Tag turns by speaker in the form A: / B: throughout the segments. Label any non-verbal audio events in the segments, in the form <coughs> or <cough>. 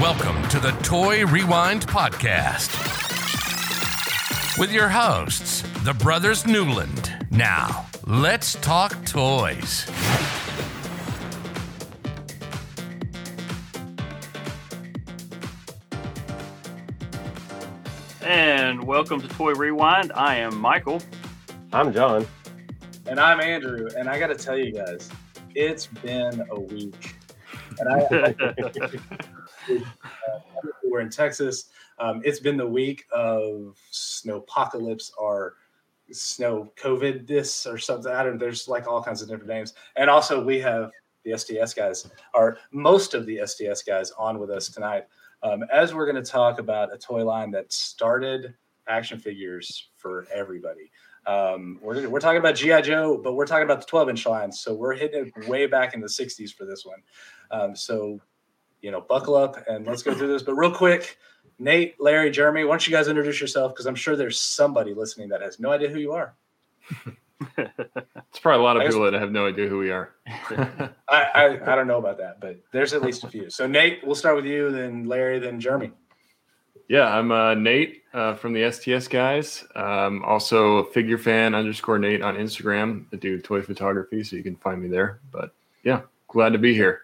A: Welcome to the Toy Rewind Podcast with your hosts, the Brothers Newland. Now, let's talk toys.
B: And welcome to Toy Rewind. I am Michael.
C: I'm John.
D: And I'm Andrew. And I got to tell you guys, it's been a week. And I, <laughs> <laughs> <laughs> we're in Texas. Um, it's been the week of snow apocalypse or snow COVID this or something. I don't. There's like all kinds of different names. And also, we have the STS guys, or most of the STS guys, on with us tonight um, as we're going to talk about a toy line that started action figures for everybody. Um, we're, we're talking about GI Joe, but we're talking about the 12 inch line. So we're hitting it way back in the 60s for this one. Um, so, you know, buckle up and let's go through this. But real quick, Nate, Larry, Jeremy, why don't you guys introduce yourself? Because I'm sure there's somebody listening that has no idea who you are.
E: it's probably a lot of people that have no idea who we are. <laughs>
D: I, I, I don't know about that, but there's at least a few. So Nate, we'll start with you, then Larry, then Jeremy.
E: Yeah, I'm uh, Nate uh, from the STS guys. Um, also a figure fan underscore Nate on Instagram. I do toy photography, so you can find me there. But yeah, glad to be here.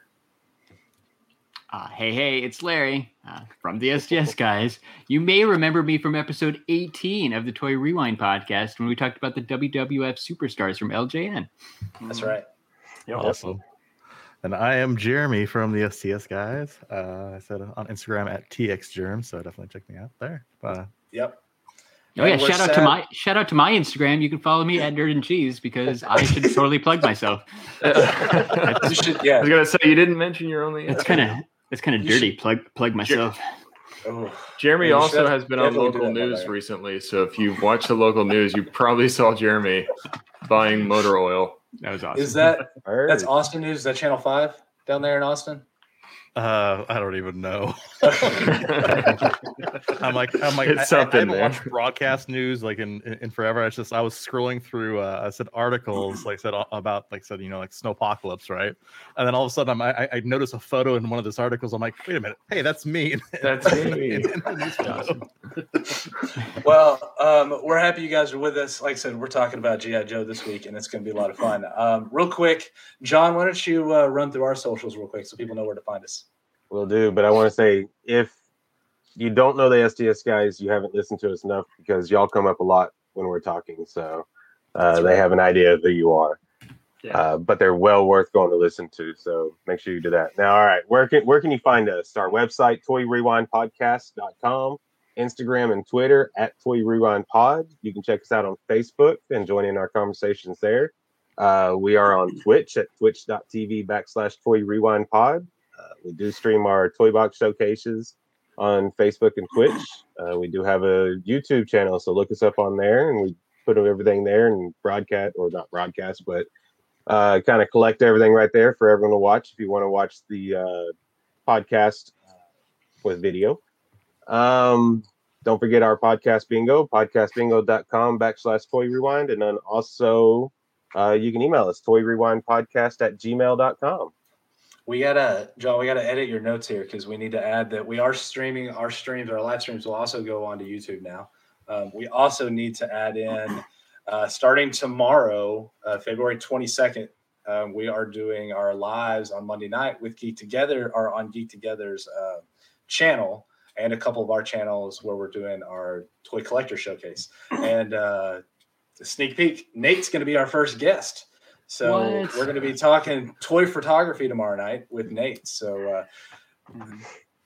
F: Uh, hey, hey, it's Larry uh, from the STS guys. You may remember me from episode 18 of the Toy Rewind podcast when we talked about the WWF superstars from LJN.
D: That's right.
G: Yep. Awesome. And I am Jeremy from the STS guys. Uh, I said on Instagram at TXGerm, so definitely check me out there. Uh,
D: yep.
F: Oh yeah! Shout sad. out to my shout out to my Instagram. You can follow me at Nerd and Cheese because I should totally plug myself. <laughs>
E: should, yeah. I was gonna say you didn't mention your only.
F: It's kind of it's kind of dirty. Should, plug plug myself.
E: Oh. Jeremy also has been on local news recently, so if you watch the local news, you probably saw Jeremy buying motor oil.
F: That was awesome.
D: Is that <laughs> that's Austin News? Is that Channel Five down there in Austin?
G: Uh, I don't even know. <laughs> I'm like, I'm like,
E: it's
G: I,
E: something. I,
G: I haven't watched broadcast news like in, in, in forever. It's just I was scrolling through. Uh, I said articles like I said about like said you know like snowpocalypse, right? And then all of a sudden I'm, I, I noticed a photo in one of those articles. I'm like, wait a minute, hey, that's me. <laughs>
E: That's me.
D: well, um, we're happy you guys are with us. Like I said, we're talking about GI Joe this week, and it's going to be a lot of fun. Um, real quick, John, why don't you uh, run through our socials real quick so people know where to find us?
C: Will do. But I want to say if you don't know the STS guys, you haven't listened to us enough because y'all come up a lot when we're talking. So uh, they have an idea of who you are. Yeah. Uh, but they're well worth going to listen to. So make sure you do that. Now, all right, where can where can you find us? Our website, toyrewindpodcast.com, Instagram and Twitter at Toy Rewind Pod. You can check us out on Facebook and join in our conversations there. Uh, we are on Twitch at twitch.tv backslash Toy Rewind Pod. Uh, we do stream our toy box showcases on Facebook and Twitch. Uh, we do have a YouTube channel, so look us up on there, and we put everything there and broadcast or not broadcast, but uh, kind of collect everything right there for everyone to watch if you want to watch the uh, podcast with video. Um, don't forget our podcast bingo, podcastbingo.com backslash toy rewind. And then also uh, you can email us toy rewind podcast at gmail.com
D: we gotta john we gotta edit your notes here because we need to add that we are streaming our streams our live streams will also go on to youtube now. Um, we also need to add in uh, starting tomorrow uh, february 22nd um, we are doing our lives on monday night with geek together or on geek together's uh, channel and a couple of our channels where we're doing our toy collector showcase. And uh, sneak peek nate's going to be our first guest so what? we're going to be talking toy photography tomorrow night with Nate. So uh,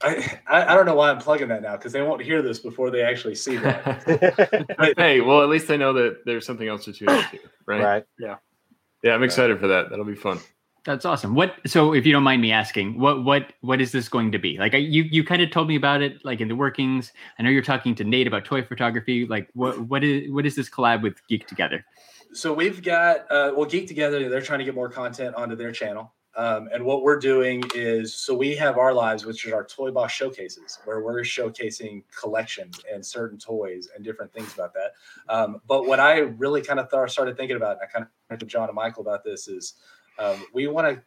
D: I, I don't know why I'm plugging that now because they won't hear this before they actually see that. <laughs>
E: but, hey, well, at least they know that there's something else to tune into, right?
C: Right.
E: Yeah. Yeah, I'm excited for that. That'll be fun.
F: That's awesome. What? So, if you don't mind me asking, what what what is this going to be? Like, you you kind of told me about it, like in the workings. I know you're talking to Nate about toy photography. Like, what what is what is this collab with Geek Together?
D: So we've got uh, well geek together. They're trying to get more content onto their channel. Um, and what we're doing is so we have our lives which is our toy box showcases where we're showcasing collections and certain toys and different things about that. Um, but what i really kind of th- started thinking about and i kind of talked to john and michael about this is um, we want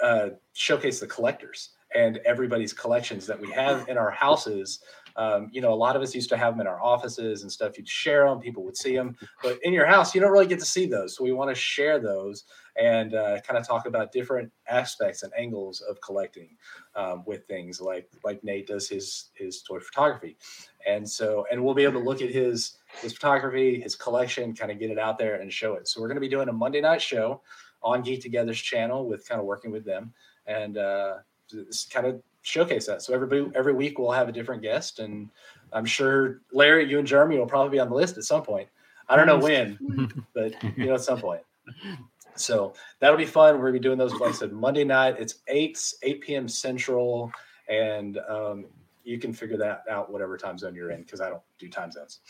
D: to uh, showcase the collectors and everybody's collections that we have in our houses. Um, you know, a lot of us used to have them in our offices and stuff. You'd share them, people would see them, but in your house, you don't really get to see those. So we want to share those and uh, kind of talk about different aspects and angles of collecting um, with things like like Nate does his his toy photography, and so and we'll be able to look at his his photography, his collection, kind of get it out there and show it. So we're going to be doing a Monday night show on Geek Together's channel with kind of working with them and uh, just kind of showcase that. So every every week we'll have a different guest, and I'm sure Larry, you and Jeremy will probably be on the list at some point. I don't know when, <laughs> but you know at some point. So that'll be fun. We're gonna be doing those like I said Monday night. It's eight eight p.m. Central, and um, you can figure that out whatever time zone you're in because I don't do time zones.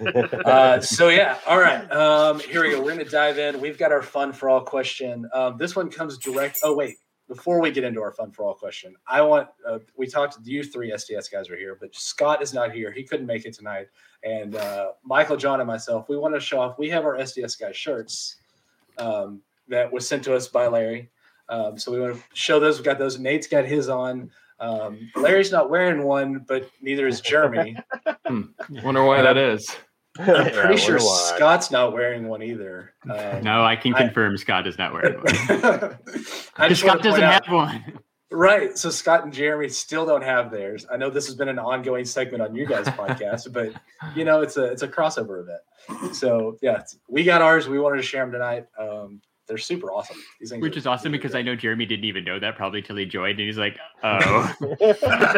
D: <laughs> uh, so yeah, all right. Um, here we go. We're gonna dive in. We've got our fun for all question. Um, this one comes direct. Oh wait, before we get into our fun for all question, I want uh, we talked to you three STS guys are here, but Scott is not here. He couldn't make it tonight, and uh, Michael, John, and myself, we want to show off. We have our STS guys shirts um, that was sent to us by Larry. Um, so we want to show those. We've got those. Nate's got his on. Um, Larry's not wearing one, but neither is Jeremy.
E: Wonder why that is.
D: I'm <laughs>
C: Yeah,
D: pretty sure. Scott's not wearing one either. Um,
F: No, I can
D: I-
F: confirm Scott is not wearing one. <laughs>
D: I just
F: Scott doesn't
D: point out,
F: have one.
D: right. So Scott and Jeremy still don't have theirs. I know this has been an ongoing segment on you guys' podcast, but you know it's a it's a crossover event. So yeah, we got ours. We wanted to share them tonight. Um, they're super awesome. These things
F: Which
D: are-
F: is awesome
D: these
F: because
D: great.
F: I know Jeremy didn't even know that probably till he joined, and he's like, "Oh, <laughs>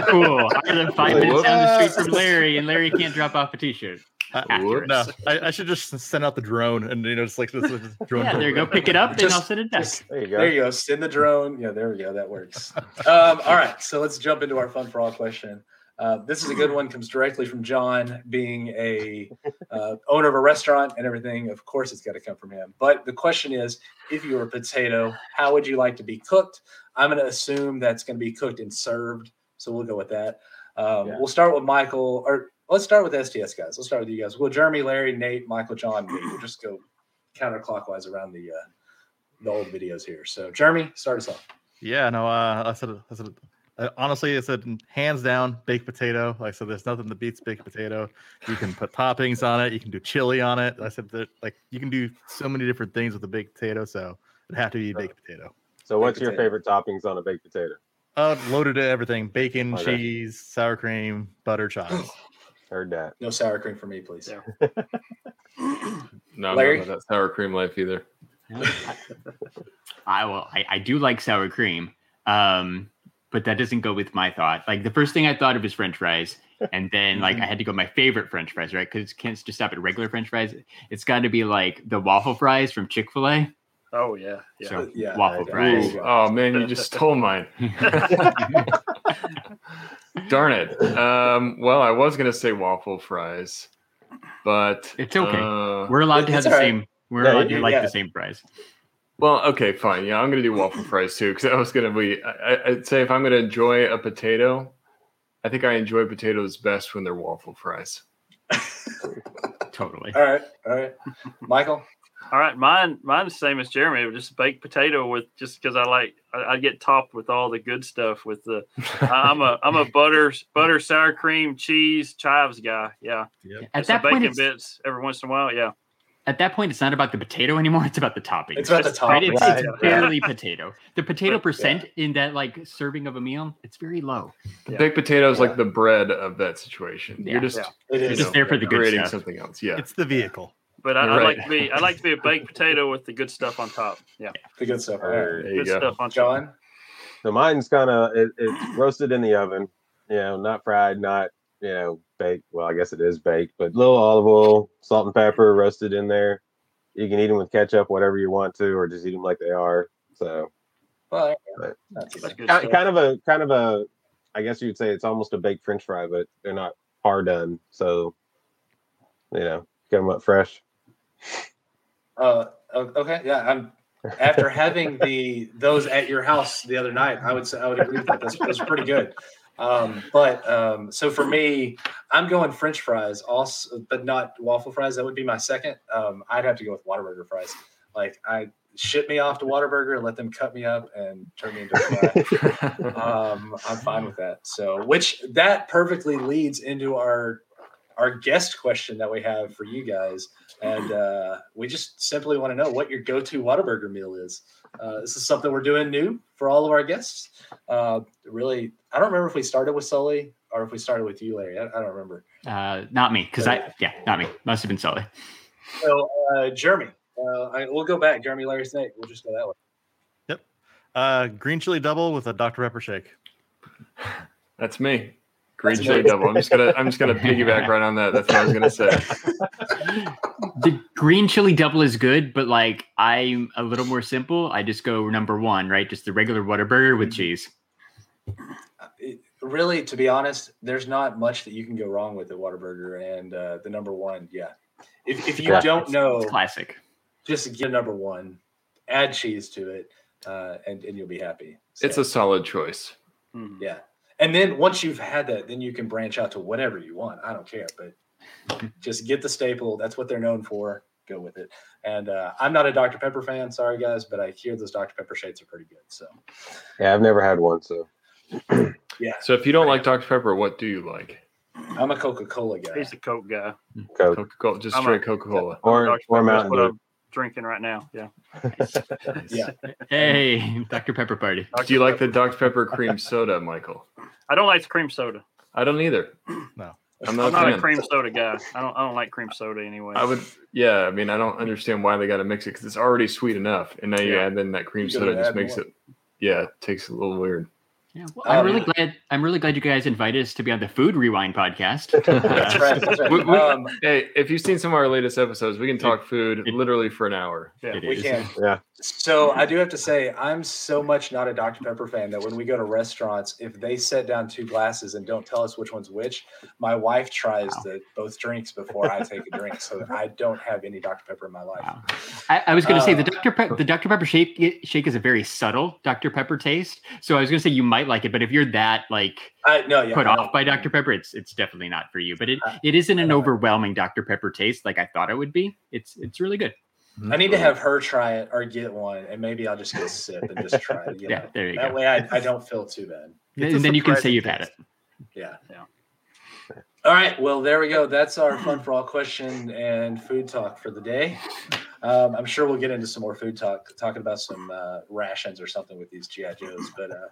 F: cool! I live five minutes down the street from Larry, and Larry can't drop off a T-shirt."
G: I- No, <laughs> I, I should just send out the drone and you know just like this, this drone.
F: Yeah, there you go. Pick it up, <laughs> and
D: Just-
F: I'll send it back.
D: Just-
C: There you go.
D: There you go. Send the drone. Yeah, there we go. That works. <laughs> Um, all right. So let's jump into our fun for all question. Uh, this is a good one. Comes directly from John, being a uh, owner of a restaurant and everything. Of course, it's got to come from him. But the question is, if you were a potato, how would you like to be cooked? I'm going to assume that's going to be cooked and served. So we'll go with that. Um,
C: Yeah.
D: We'll start with Michael, or let's start with STS guys. Let's start with you guys. Well, Jeremy, Larry, Nate, Michael, John, me. We'll <clears throat> just go counterclockwise around the uh, the old videos here. So, Jeremy, start us off.
G: Yeah, no, uh, I said, I said, uh, honestly, I said hands down baked potato. Like I said, there's nothing that beats baked potato. You can put toppings on it. You can do chili on it. I said that like you can do so many different things with a baked potato. So it had to be baked potato.
C: So, what's your
D: potato.
C: favorite toppings on a baked potato?
G: Uh, loaded to everything: bacon,
C: Okay.
G: cheese, sour cream, butter, chives. <clears throat>
C: Heard that.
D: No sour cream for me, please.
B: Yeah.
E: No,
D: Larry?
E: no, that sour cream life either.
F: I will. I, I do like sour cream, um, but that doesn't go with my thought. Like the first thing I thought of is French fries, and then like I had to go my favorite French fries, right? Because can't just stop at regular French fries. It's got to be like the waffle fries from Chick Fil A.
B: Oh yeah, yeah.
F: So
D: Yeah,
F: waffle fries.
E: Ooh, oh man, you just stole mine. <laughs> <laughs> <laughs> Darn it. Um, well, I was gonna say waffle fries, but
F: It's okay.
E: uh,
F: We're allowed to have the
D: all right.
F: same. We're
C: Yeah,
F: allowed to
D: you-
F: like
D: yeah.
F: the same fries.
E: well, okay, fine. Yeah, I'm gonna do waffle fries too because I was gonna be. I, I- I'd say if I'm gonna enjoy a potato, I think I enjoy potatoes best when they're waffle fries. <laughs>
F: Totally.
D: All right, all right, Michael.
B: All right, mine mine's the same as Jeremy. Just baked potato with just because I like I, I get topped with all the good stuff with the I'm a I'm a <laughs> butter butter sour cream cheese chives guy. Yeah,
F: At
B: some
F: that point,
B: bacon
F: it's,
B: bits every once in a while. Yeah,
F: at that point, it's not about the potato anymore. It's about the topping.
D: It's about the top.
F: Right? It's,
C: Right.
F: it's barely potato. The potato
B: But-
F: percent in that like serving of a meal, it's very low.
E: The
B: Yeah.
E: baked potato is
D: Yeah.
E: like the bread of that situation.
F: Yeah.
E: You're just
B: Yeah.
D: It
F: You're
D: is.
F: just there for the good
E: creating
F: stuff.
E: something else. Yeah.
G: It's the vehicle.
B: But I,
E: You're
B: I like to be I like to be a baked potato with the good stuff on top. Yeah,
D: the good stuff. All right.
C: Heard.
E: There you
B: good
E: go.
B: stuff on top.
D: John.
C: So mine's kind of it, it's roasted in the oven, you know, not fried, not you know baked. Well, I guess it is baked, but little olive oil, salt and pepper roasted in there. You can eat them with ketchup, whatever you want to, or just eat them like they are. So
D: Well,
C: Right.
D: not
B: That's
D: bad.
B: good
C: kind, kind of a kind of a, I guess you'd say it's almost a baked French fry, but they're not hard done. So you know, get them up fresh.
D: Uh, okay, yeah. I'm after having the those at your house the other night. I would say I would agree with that. That's, that's pretty good. Um, but um, so for me, I'm going French fries, also, but not waffle fries. That would be my second. Um, I'd have to go with Whataburger fries. Like I ship me off to Whataburger and let them cut me up and turn me into a fry. <laughs> um, I'm fine with that. So, which that perfectly leads into our our guest question that we have for you guys, and uh, we just simply want to know what your go-to Whataburger meal is. Uh, this is something we're doing new for all of our guests. Uh, really, I don't remember if we started with Sully or if we started with you, Larry. I, I don't remember.
F: Uh, not me, because I yeah, not me. Must have been Sully.
D: So, uh, Jeremy, uh, I, we'll go back. Jeremy, Larry, Snake. We'll just go that way.
G: Yep. Uh, green chili double with a Dr Pepper shake.
E: That's me. Green chili double. I'm just gonna I'm just gonna piggyback right on that. That's what I was gonna say. <laughs>
F: the green chili double is good, but like I'm a little more simple. I just go number one, right? Just the regular Whataburger with cheese.
D: Really, to be honest, there's not much that you can go wrong with at Whataburger, and uh, the number one, yeah. If, if you
C: Yeah.
D: don't know,
F: It's classic.
D: just get number one, add cheese to it, uh, and and you'll be happy.
E: It's a solid choice.
D: Yeah. And then once you've had that, then you can branch out to whatever you want. I don't care, but <laughs> just get the staple. That's what they're known for. Go with it. And uh, I'm not a Dr Pepper fan. Sorry guys, but I hear those Dr Pepper shades are pretty good. So
C: Yeah, I've never had one, so <clears throat>
D: yeah,
E: So if you don't like Dr. Pepper, what do you like?
D: I'm a Coca Cola guy.
B: He's the Coke guy.
C: Coke
E: Coca-Cola, just
B: I'm a-
E: straight Coca-Cola.
C: or or Mountain Dew.
B: I'm drinking right now. Yeah.
D: Yeah.
F: Hey, Dr. Pepper party.
E: Do you like the Dr. Pepper cream soda, Michael?
B: I don't like the cream soda.
E: I don't either.
G: No.
E: I'm not,
B: I'm not
E: a
B: a cream soda guy. I don't. I don't like cream soda anyway.
E: I would, yeah. I mean, I don't understand why they got to mix it because it's already sweet enough, and now you
B: Yeah.
E: add in that cream
D: You
E: soda, just makes
D: more.
E: it, yeah, it takes it a little weird.
F: Yeah, well, I'm
D: Um,
F: really glad. I'm really glad you guys invited us to be on the Food Rewind podcast. <laughs>
D: That's right. That's right. <laughs>
E: We- we-
D: Um,
E: Hey, if you've seen some of our latest episodes, we can talk food
F: it-
E: literally for an hour.
B: yeah.
D: We
F: is.
D: can.
C: Yeah.
D: So I do have to say, I'm so much not a Dr. Pepper fan that when we go to restaurants, if they set down two glasses and don't tell us which one's which, my wife tries
F: Wow.
D: the both drinks before I take a drink, so that I don't have any Dr. Pepper in my life.
F: Wow. I, I was going to say the
D: Uh,
F: Dr. Pe- the Dr. Pepper shake shake is a very subtle Dr. Pepper taste. So I was going to say you might like it, but if you're that like
D: I, no, yeah,
F: put
D: I
F: off
D: don't-
F: by Dr. Pepper, it's it's definitely not for you. But it
D: I-
F: it isn't an
D: I know.
F: overwhelming Dr. Pepper taste like I thought it would be. It's it's really good.
D: I need to have her try it or get one, and maybe I'll just get a sip and just try it. You <laughs>
F: Yeah,
D: know?
F: there you
D: that
F: go.
D: way I, I don't feel too bad.
G: It's
F: And then you can say you've had it.
D: Yeah.
B: Yeah.
D: All right. Well, there we go. That's our fun for all question and food talk for the day. Um, I'm sure we'll get into some more food talk, talking about some uh, rations or something with these GI Joes. But uh,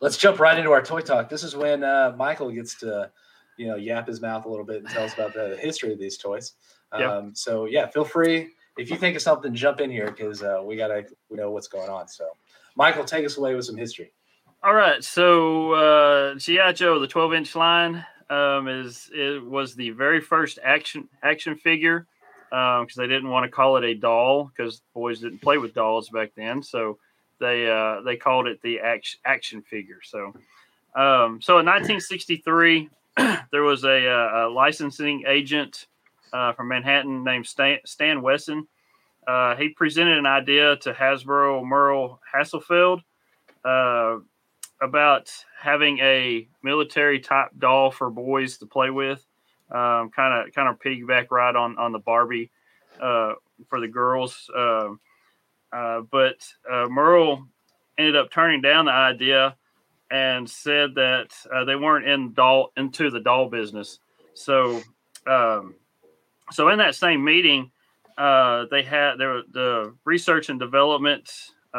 D: let's jump right into our toy talk. This is when uh, Michael gets to, you know, yap his mouth a little bit and tell us about the history of these toys. Um,
B: Yeah.
D: So yeah, feel free if you think of something, jump in here because uh, we gotta we know what's going on. So, Michael, take us away with some history.
B: All right, so uh, GI Joe, the 12 inch line, um, is it was the very first action action figure because they didn't want to call it a doll because boys didn't play with dolls back then, so they uh, they called it the action action figure. So, um, so in 1963, <clears throat> there was a, uh, a licensing agent uh, from Manhattan named Stan, Stan Weston. Uh, he presented an idea to Hasbro Merle Hassenfeld. Uh, about having a military type doll for boys to play with. Kind of kind of piggyback right on on the Barbie uh, for the girls. Um uh, but uh, Merle ended up turning down the idea and said that uh, they weren't in doll into the doll business. So um, so in that same meeting, uh, they had there the research and development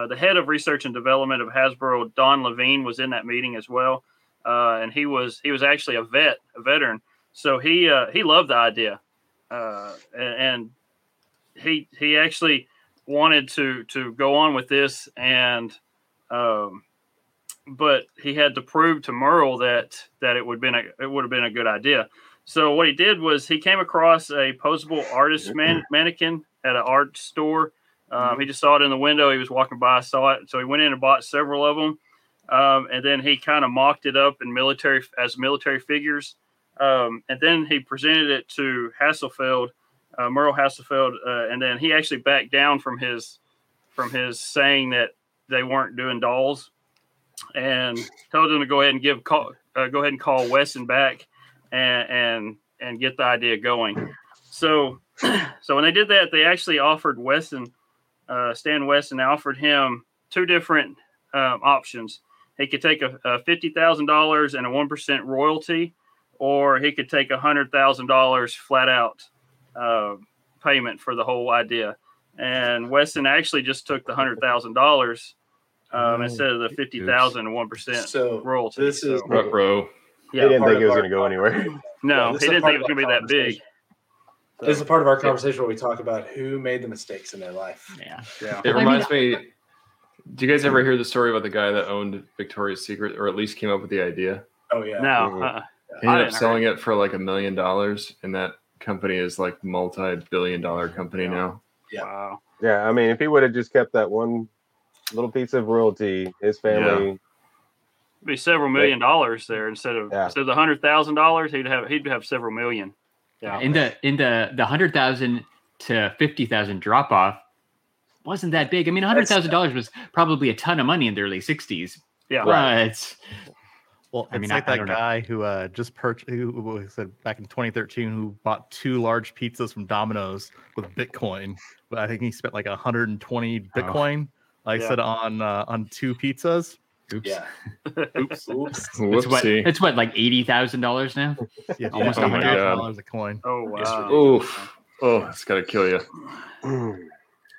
B: the head of research and development of Hasbro, Don Levine, was in that meeting as well, and he was he was actually a vet, a veteran. So he uh, he loved the idea, uh, and he he actually wanted to to go on with this, and um, but he had to prove to Merle that that it would been a, it would have been a good idea. So what he did was he came across a posable artist man, mannequin at an art store. Um, he just saw it in the window. He was walking by, saw it, so he went in and bought several of them, um, and then he kind of mocked it up in military as military figures, um, and then he presented it to Hassenfeld, uh, Merle Hassenfeld, uh, and then he actually backed down from his from his saying that they weren't doing dolls, and told them to go ahead and give call, uh, go ahead and call Weston back, and and and get the idea going. So, <clears throat> so when they did that, they actually offered Weston uh, Stan Weston offered him two different um, options. He could take a, a fifty thousand dollars and a one percent royalty, or he could take a hundred thousand dollars flat out uh, payment for the whole idea. And Weston actually just took the hundred thousand dollars um,
G: Oh,
B: instead of the fifty thousand and one percent
D: So
B: royalty.
D: this is
B: So,
E: Rut row.
C: He didn't <laughs> think it was going to go anywhere.
B: no,
D: this
B: he didn't think it was going to be that big.
D: conversation. This is part of our conversation where we talk about who made the mistakes in their life.
F: Yeah.
B: Yeah.
E: It reminds me. Do you guys ever hear the story about the guy that owned Victoria's Secret, or at least came up with the idea?
D: Oh yeah.
B: No, uh-uh.
E: He ended up selling it for like a million dollars, and that company is like multi-billion-dollar company
B: Yeah.
E: now.
D: Yeah.
B: wow.
C: Yeah, I mean, if he would have just kept that one little piece of royalty, his family.
B: be several million dollars there instead of
C: Yeah.
B: instead of the hundred thousand dollars. He'd have he'd have several million. Yeah,
F: In the in the the hundred thousand to fifty thousand drop off wasn't that big. I mean, hundred thousand dollars was probably a ton of money in the early '60s.
B: yeah,
F: But
G: Well,
F: I
G: it's
F: mean,
G: like
F: I- I
G: that
F: don't know.
G: guy who uh, just purchased, who, who said back in 2013, who bought two large pizzas from Domino's with Bitcoin. But I think he spent like 120 Bitcoin, like I said, on uh, on two pizzas.
F: oops,
D: Yeah. <laughs>
F: oops.
D: Oops.
F: It's what
E: Whoopsie.
F: it's what like eighty thousand dollars now.
G: Yeah,
F: Almost
E: Oh my
G: $100
E: God.
G: dollars a coin.
B: Oh
D: It's
B: wow.
E: Oof. Oh, it's gotta kill you.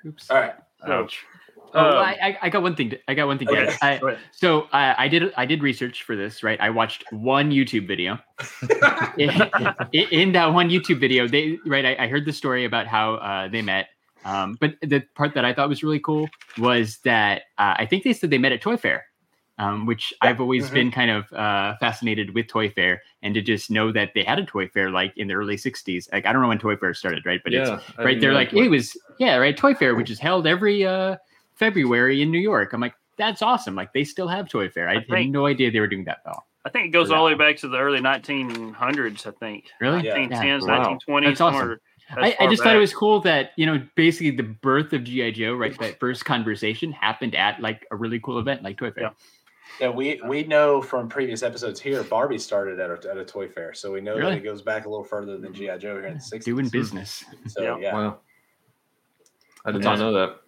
F: Oops.
D: All right.
E: Ouch.
F: Oh,
B: Um,
F: I, I- I got one thing. To, I got one thing.
B: Okay.
F: I, so uh, I did I did research for this, right? I watched one YouTube video. in, <laughs> <laughs> in- in that one YouTube video, they right, I, I heard the story about how uh, they met. Um, but the part that I thought was really cool was that uh, I think they said they met at Toy Fair, um, which I've always
D: Mhm.
F: been kind of uh, fascinated with Toy Fair, and to just know that they had a Toy Fair like in the early '60s. Like I don't know when Toy Fair started, right? But it's
E: yeah, I
F: right they're like it was yeah right toy fair which is held every uh february in new york i'm like that's awesome like they still have toy fair i,
B: I
F: had no idea they were doing that though
B: I think it goes all the way back to the early 1900s. I think
F: really
D: Yeah.
B: 1910s,
E: Wow.
B: 1920s.
F: That's awesome.
B: somewhere
F: I, I
B: far
F: just thought it was cool that you know basically the birth of gi joe right that first conversation happened at like a really cool event like toy fair
B: Yeah.
D: Yeah, we we know from previous episodes here, Barbie started at a, at a toy fair, so we know
F: Really?
D: that it goes back a little further than GI Joe here in the '60s.
F: doing business
D: So
B: Yeah.
D: yeah,
E: Wow. I did
F: That's
E: not know that.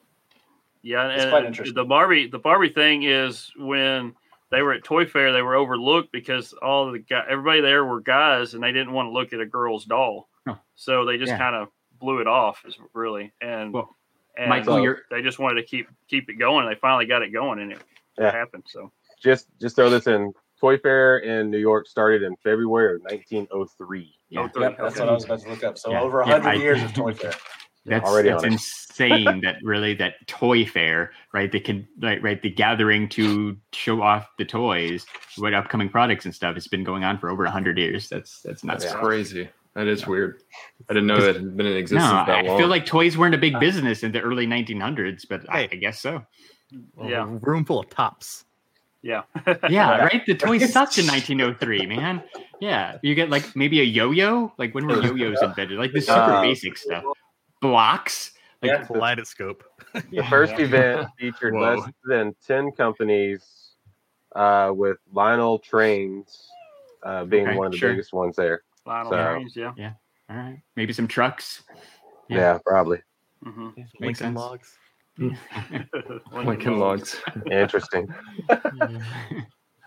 B: Yeah,
D: It's
B: and
D: quite interesting.
B: the Barbie the Barbie thing is when they were at Toy Fair, they were overlooked because all the guy, everybody there were guys, and they didn't want to look at a girl's doll,
F: Oh.
B: so they just
F: Yeah.
B: kind of blew it off. Is really and
F: Well,
B: and
F: Michael,
B: so
F: you're-
B: they just wanted to keep keep it going. They finally got it going, and it
C: Yeah.
B: happened. So
C: just just throw this in. Toy Fair in New York started in February of 1903.
F: yeah
B: Oh, three.
D: Yep, that's
B: Okay.
D: what I was about to look up. So
F: Yeah.
D: over
F: Yeah,
D: hundred
F: I-
D: years of <laughs> toy fair.
F: That's,
C: Already
F: that's insane that really that toy fair, right? They can right, right, the gathering to show off the toys, what upcoming products and stuff. It's been going on for over hundred years. That's that's nuts.
E: That's crazy. That is weird. I didn't know that had been in existence
F: No,
E: that
F: I
E: long.
F: feel like toys weren't a big business in the early 1900s, but I,
G: Hey.
F: I guess so.
G: A
B: Yeah.
G: room full of tops.
B: yeah,
F: Yeah, <laughs> right. The toys <laughs> sucked in 1903, man. Yeah, you get like maybe a yo-yo. Like when were <laughs> yo-yos invented? Like the super
C: Uh,
F: basic stuff. Blocks. Like
D: Yeah.
G: Kaleidoscope.
C: The first <laughs> event featured
F: Whoa.
C: less than 10 companies, uh, with Lionel Trains uh, being
F: Okay,
C: one of the
F: sure.
C: biggest ones there.
B: Lionel
C: So-
B: James, yeah.
F: all right, maybe some trucks.
C: Yeah,
F: Yeah.
C: probably.
B: hmm
F: Makes
G: Lincoln
F: sense.
G: logs. <laughs>
E: Lincoln Logs.
C: Interesting. <laughs>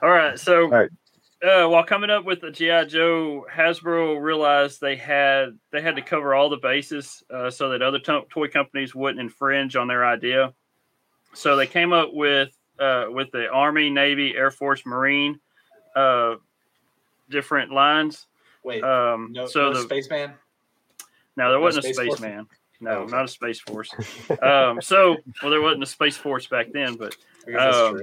B: All right. So,
C: All right.
B: Uh, while coming up with the GI Joe, Hasbro realized they had they had to cover all the bases uh, so that other to- toy companies wouldn't infringe on their idea. So they came up with uh, with the Army, Navy, Air Force, Marine, uh, different lines.
D: Wait,
B: Um,
D: no,
B: so
D: no
B: the
D: spaceman.
B: no, there
D: no
B: wasn't a
D: Space Force?
B: spaceman. No,
D: Oh,
B: not a space force. <laughs> um, so, well, there wasn't a space force back then, but
D: I guess that's
B: um,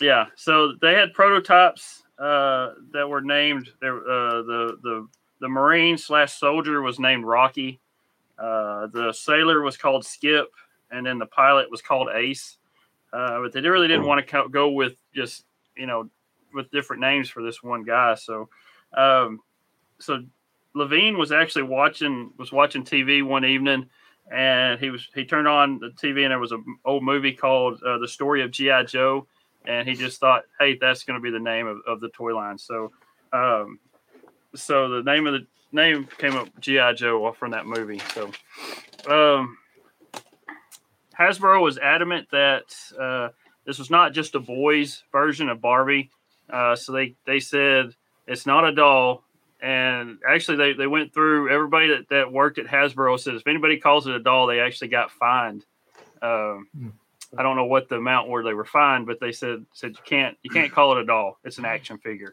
B: yeah so they had prototypes uh, that were named there uh, the the the marine slash soldier was named rocky. Uh, the sailor was called skip and then the pilot was called ace. Uh, but they really didn't want to go with just you know with different names for this one guy so um, so levine was actually watching was watching tv one evening and he was he turned on the tv and there was an old movie called uh, the story of gi joe and he just thought, "Hey, that's going to be the name of, of the toy line." So, um, so the name of the name came up GI Joe off from that movie. So, um, Hasbro was adamant that uh, this was not just a boys version of Barbie. Uh, so they they said it's not a doll. And actually, they, they went through everybody that, that worked at Hasbro said if anybody calls it a doll, they actually got fined. Um, I don't know what the amount where they were fined, but they said said you can't you can't call it a doll. It's an action figure.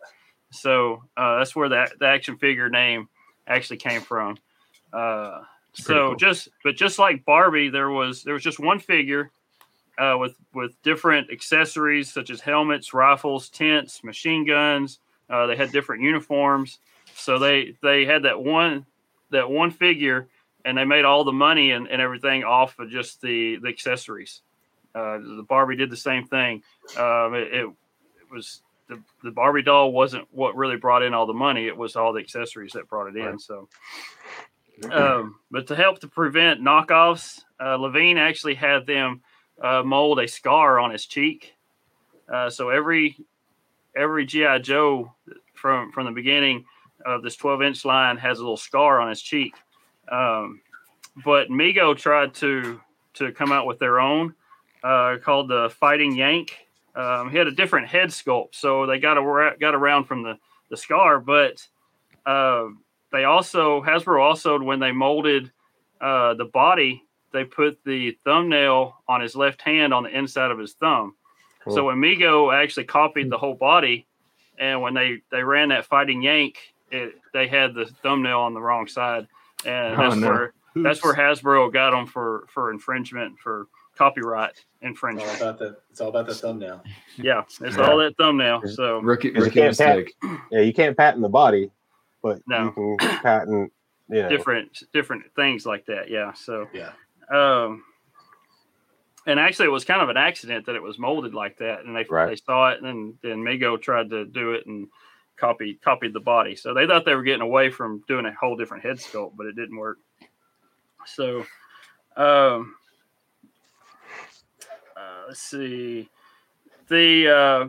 B: So uh, that's where that the action figure name actually came from. Uh, so
F: cool.
B: just but just like Barbie, there was there was just one figure uh, with with different accessories such as helmets, rifles, tents, machine guns. Uh, they had different uniforms. So they they had that one that one figure, and they made all the money and, and everything off of just the the accessories. Uh, the Barbie did the same thing. Um, it, it, was the, the Barbie doll wasn't what really brought in all the money. It was all the accessories that brought it in.
C: Right.
B: So, um, but to help to prevent knockoffs, uh, Levine actually had them uh, mold a scar on his cheek. Uh, so every every GI Joe from from the beginning of this 12 inch line has a little scar on his cheek. Um, but Mego tried to to come out with their own uh, called the Fighting Yank. Um, he had a different head sculpt, so they got a, got around from the the scar. But uh, they also Hasbro also when they molded uh, the body, they put the thumbnail on his left hand on the inside of his thumb. So
C: Cool.
B: when Mego actually copied the whole body, and when they they ran that Fighting Yank, it, they had the thumbnail on the wrong side, and
E: Oh,
B: that's
E: no.
B: where that's where Hasbro got them for for infringement for copyright
D: It's all
B: infringement.
D: about that. It's all about the thumbnail.
B: Yeah, it's all that thumbnail. So
E: Rookie,
C: You can't pat-
E: mistake.
C: Yeah, you can't patent the body, but
B: No.
C: you can patent. You know,
B: different different things like that. Yeah. So
D: Yeah.
B: um, and actually, it was kind of an accident that it was molded like that, and they
C: Right.
B: they saw it, and then then Mego tried to do it and copied copied the body. So they thought they were getting away from doing a whole different head sculpt, but it didn't work. So, um, let's see, the uh,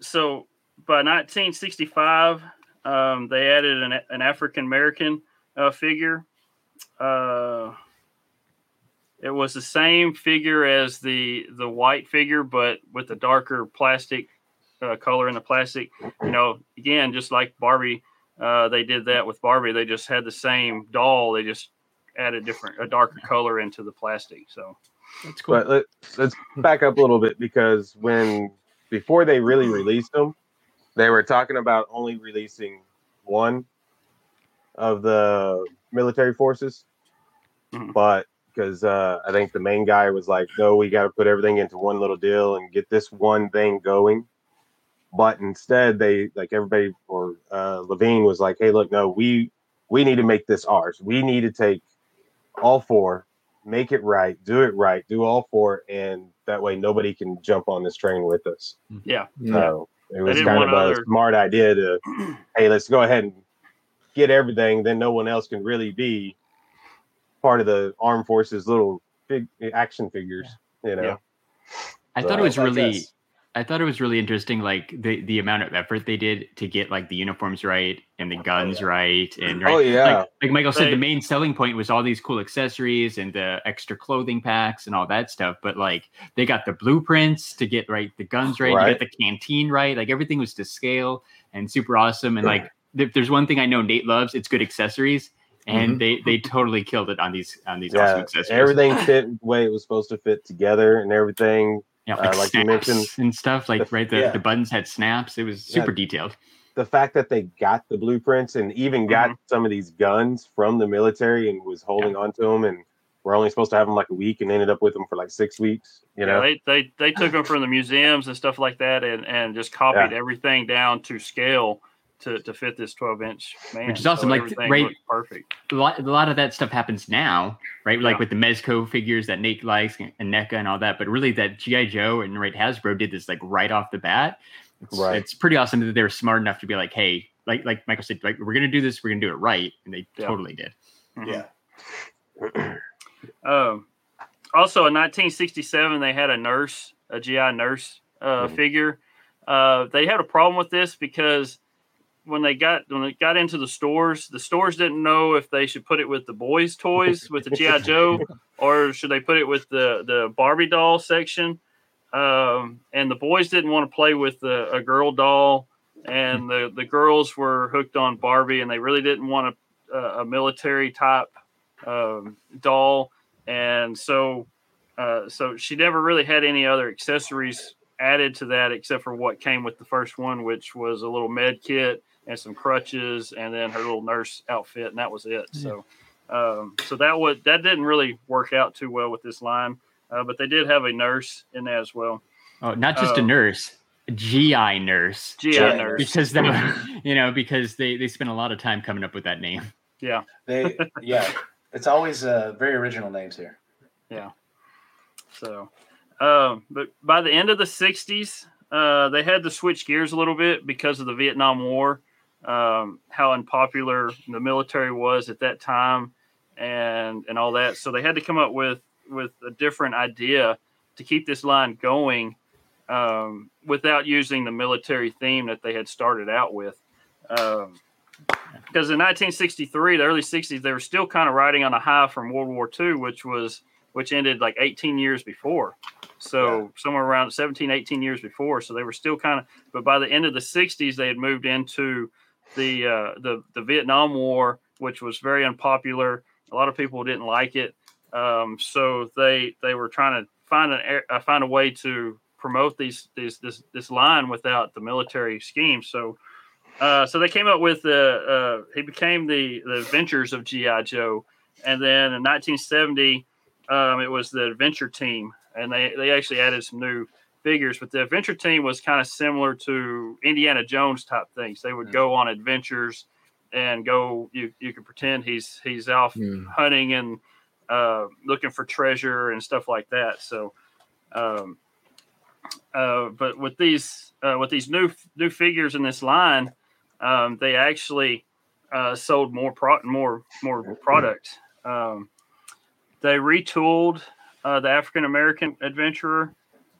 B: so by 1965, um, they added an, an African American uh, figure. Uh, it was the same figure as the the white figure, but with a darker plastic uh, color in the plastic. You know, again, just like Barbie, uh, they did that with Barbie. They just had the same doll. They just added different a darker color into the plastic. So
F: That's cool.
C: But let, let's back up a little bit because when before they really released them, they were talking about only releasing one of the military forces.
B: Mhm.
C: But because uh, I think the main guy was like, "No, we got to put everything into one little deal and get this one thing going." But instead, they like everybody or uh, Levine was like, "Hey, look, no, we we need to make this ours. We need to take all four make it right, do it right, do all four, and that way nobody can jump on this train with us.
B: yeah,
C: So it was kind of a
B: other-
C: smart idea to, <clears throat> hey, let's go ahead and get everything. Then no one else can really be part of the armed forces little big action figures. You know,
B: Yeah.
F: I
C: So-
F: thought it was really
D: this.
F: I thought it was really interesting like the the amount of effort they did to get like the uniforms right and the oh, guns
D: yeah.
F: right and right
C: Oh, yeah.
F: like, like Michael said
B: They-
F: the main selling point was all these cool accessories and the extra clothing packs and all that stuff but like they got the blueprints to get right the guns right,
C: Right.
F: get the canteen right like everything was to scale and super awesome and like if there's one thing I know Nate loves it's good accessories and mm-hmm. they they totally killed it on these on these awesome accessories
C: everything <laughs> fit the way it was supposed to fit together, and everything.
F: Yeah,
C: uh,
F: like,
C: like you mentioned,
F: and stuff like right the,
D: yeah.
F: the buttons had snaps it was
C: Yeah.
F: super detailed
C: The fact that they got the blueprints and even got
B: Mm-hmm.
C: some of these guns from the military and was holding on to them, and we're only supposed to have them like a week, and ended up with them for like six weeks. You know,
B: yeah, they, they they took them from the museums and stuff like that, and and just copied everything down to scale to, to fit this 12 inch man.
F: Which is awesome, like,
B: everything
F: right-
B: perfect.
F: a lot, a lot of that stuff happens now, right? Like
B: Yeah.
F: with the Mezco figures that Nate likes and NECA and all that. But really, that GI Joe and right Hasbro did this like right off the bat. It's,
C: Right.
F: it's pretty awesome that they were smart enough to be like, hey, like like Michael said, like we're gonna do this, we're gonna do it right, and they
B: Yeah.
F: totally did.
B: Mhm.
D: Yeah.
B: Um, also, in 1967, they had a nurse, a GI nurse uh,
C: Mhm.
B: figure. Uh, they had a problem with this because when they got when it got into the stores, the stores didn't know if they should put it with the boys' toys with the GI <laughs> Joe, or should they put it with the the Barbie doll section. Um, and the boys didn't want to play with the, a girl doll, and the the girls were hooked on Barbie, and they really didn't want a, a military type um, doll, and so uh, so she never really had any other accessories added to that except for what came with the first one, which was a little med kit and some crutches, and then her little nurse outfit, and that was it. So, um, so that would that didn't really work out too well with this line, uh, but they did have a nurse in that as well.
F: Oh, not just a
B: Um,
F: nurse, a GI nurse.
B: GI
D: GI
B: nurse,
F: Because that, <laughs> you know, because they they spent a lot of time coming up with that name.
B: yeah,
D: They, <laughs> yeah, it's always uh, very original names here.
B: Yeah so, um, but by the end of the '60s, uh, they had to switch gears a little bit because of the Vietnam War, um, how unpopular the military was at that time, and and all that. So they had to come up with with a different idea to keep this line going um, without using the military theme that they had started out with. Um, because in 1963, the early 60s, they were still kind of riding on a high from World War II, which was which ended like 18 years before. So somewhere around 17, 18 years before. So they were still kind of, but by the end of the 60s, they had moved into the uh, the the Vietnam War, which was very unpopular. A lot of people didn't like it. Um, so they they were trying to find an uh, find a way to promote these these this this line without the military scheme. So. Uh, so they came up with the. Uh, he became the the Adventures of GI Joe, and then in 1970, um, it was the Adventure Team, and they they actually added some new figures. But the Adventure Team was kind of similar to Indiana Jones type things. They would go on adventures and go. You you could pretend he's he's off
E: Hmm.
B: hunting and uh, looking for treasure and stuff like that. So, um, uh, but with these uh, with these new new figures in this line, um, they actually uh, sold more pro- more more product. Um, they retooled uh, the African American adventurer,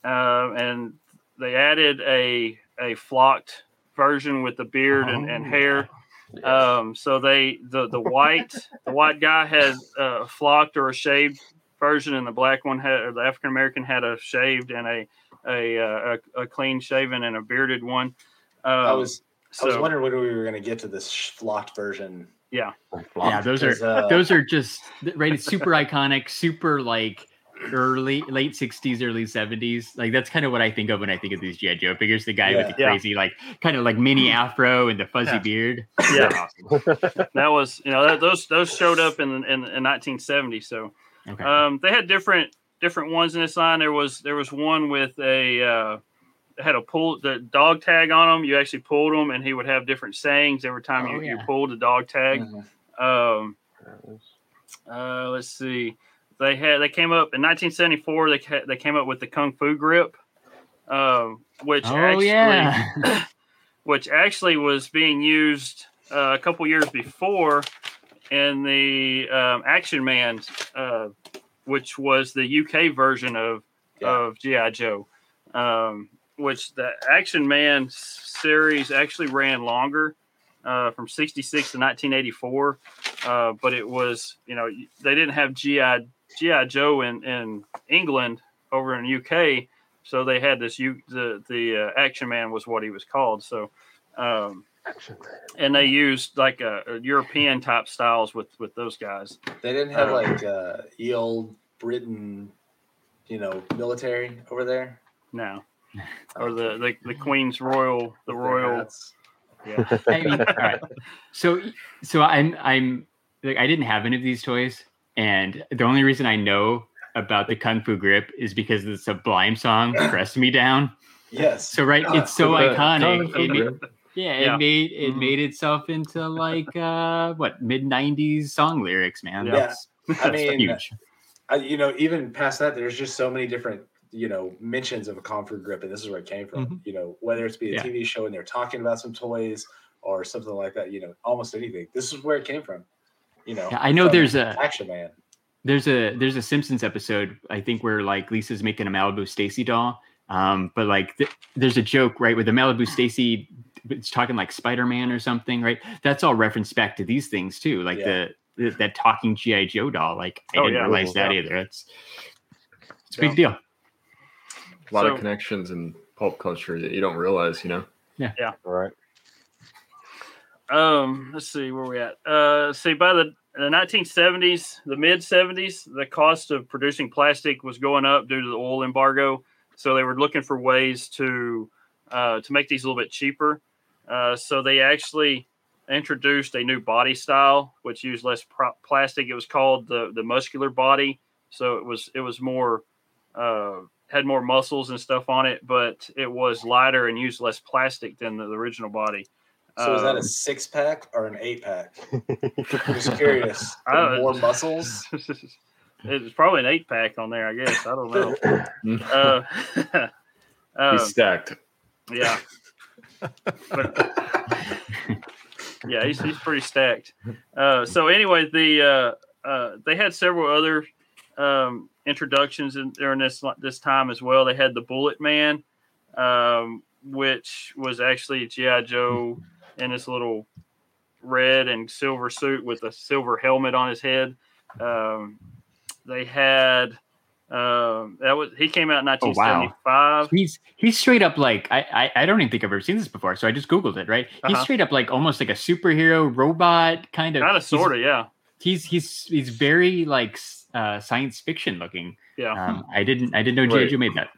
B: uh, and they added a a flocked version with the beard and, and hair. Um, so they the the white the white guy had a flocked or a shaved version, and the black one had or the African American had a shaved and a a, uh, a a clean shaven and a bearded one. Um,
D: I was I was
B: so-
D: wondering when we were going to get to this flocked version.
F: Yeah, yeah. those are
D: uh,
F: those are just right. It's super iconic, super like early late 60s early 70s like that's kind of what i think of when i think of these gi joe figures the guy with the
B: Yeah.
F: crazy like kind of like mini afro and the fuzzy
B: Yeah.
F: beard
B: yeah, <laughs> that was you know that, those those showed up in in, in 1970. So
F: okay
B: um, they had different different ones in this line. There was there was one with a uh, had a pull the dog tag on them. You actually pulled them, and he would have different sayings every time
F: Oh,
B: you, you pulled the dog tag.
D: Mhm.
B: Um, uh, let's see. They had they came up in 1974. They ca- they came up with the kung fu grip, um, which
F: oh
B: actually
F: yeah <coughs>
B: which actually was being used uh, a couple years before in the um, Action Man, uh, which was the UK version of
D: Yeah.
B: of GI Joe, um, which the Action Man series actually ran longer. Uh, from 66 to 1984 uh, but it was you know they didn't have gi gi joe in, in england over in uk so they had this U, the the uh, action man was what he was called so um, and they used like a, a european type styles with with those guys
D: They didn't have
B: Uh,
D: like uh, ye old Britain, you know, military over there.
B: No, <laughs> or the, the the queen's royal the royal
D: hats.
B: yeah <laughs>
F: I mean, all right. So, so I'm, I'm, like, I didn't have any of these toys, and the only reason I know about the Kung Fu Grip is because of the Sublime song <laughs> "Press Me Down."
D: Yes.
F: So, right, it's so
E: The
F: iconic. It made-
E: Grip.
F: yeah,
B: Yeah.
F: it made it
B: Mhm.
F: made itself into like uh what mid '90s song lyrics, man.
B: Yeah.
F: That's,
D: I
F: that's
D: mean,
F: huge.
D: I, you know, even past that, there's just so many different, you know, mentions of a Kung Fu grip, and this is where it came from.
G: Mhm.
D: You know, whether it's be a
F: Yeah.
D: TV show and they're talking about some toys or something like that. You know, almost anything. This is where it came from. You know,
F: Yeah, I know there's a-
D: Action Man.
F: There's a there's a Simpsons episode I think where like Lisa's making a Malibu Stacy doll, um, but like th- there's a joke right where the Malibu Stacy it's talking like Spider-Man or something, right? That's all referenced back to these things too, like
D: Yeah.
F: the, the that talking GI Joe doll. Like I
B: Oh,
F: didn't
B: yeah.
F: realize that
B: Yeah.
F: either. It's it's a big deal.
E: A lot
B: So-
E: of connections in pulp culture that you don't realize, you know. Yeah. Yeah.
C: All right.
B: Um, let's see where we at. Uh, see by the the 1970s, the mid 70s, the cost of producing plastic was going up due to the oil embargo. So they were looking for ways to uh, to make these a little bit cheaper. Uh, so they actually introduced a new body style, which used less plastic. It was called the the muscular body. So it was it was more uh, had more muscles and stuff on it, but it was lighter and used less plastic than the, the original body.
D: So is that
B: Um,
D: a six pack or an eight pack? <laughs> I'm just curious. <laughs>
B: I don't-
D: More muscles. <laughs>
B: it's probably an eight pack on there, I guess. I don't know. uh, uh,
E: He's stacked.
B: yeah. But, yeah, he's, he's pretty stacked. Uh, so anyway, the uh, uh, they had several other um, introductions in, during this this time as well. They had the Bullet Man, um, which was actually GI Joe in his little red and silver suit with a silver helmet on his head. Um, they had um, that was he came out in
F: Oh, wow.
B: 1975.
F: He's he's straight up like I, I I don't even think I've ever seen this before, so I just googled it. Right, he's
B: Uh-huh.
F: straight up like almost like a superhero robot kind of.
B: Kind of, sort of, yeah,
F: He's he's he's very like uh, science fiction looking.
B: yeah.
F: Um, I didn't I didn't know GI
E: Wait.
F: Joe made that.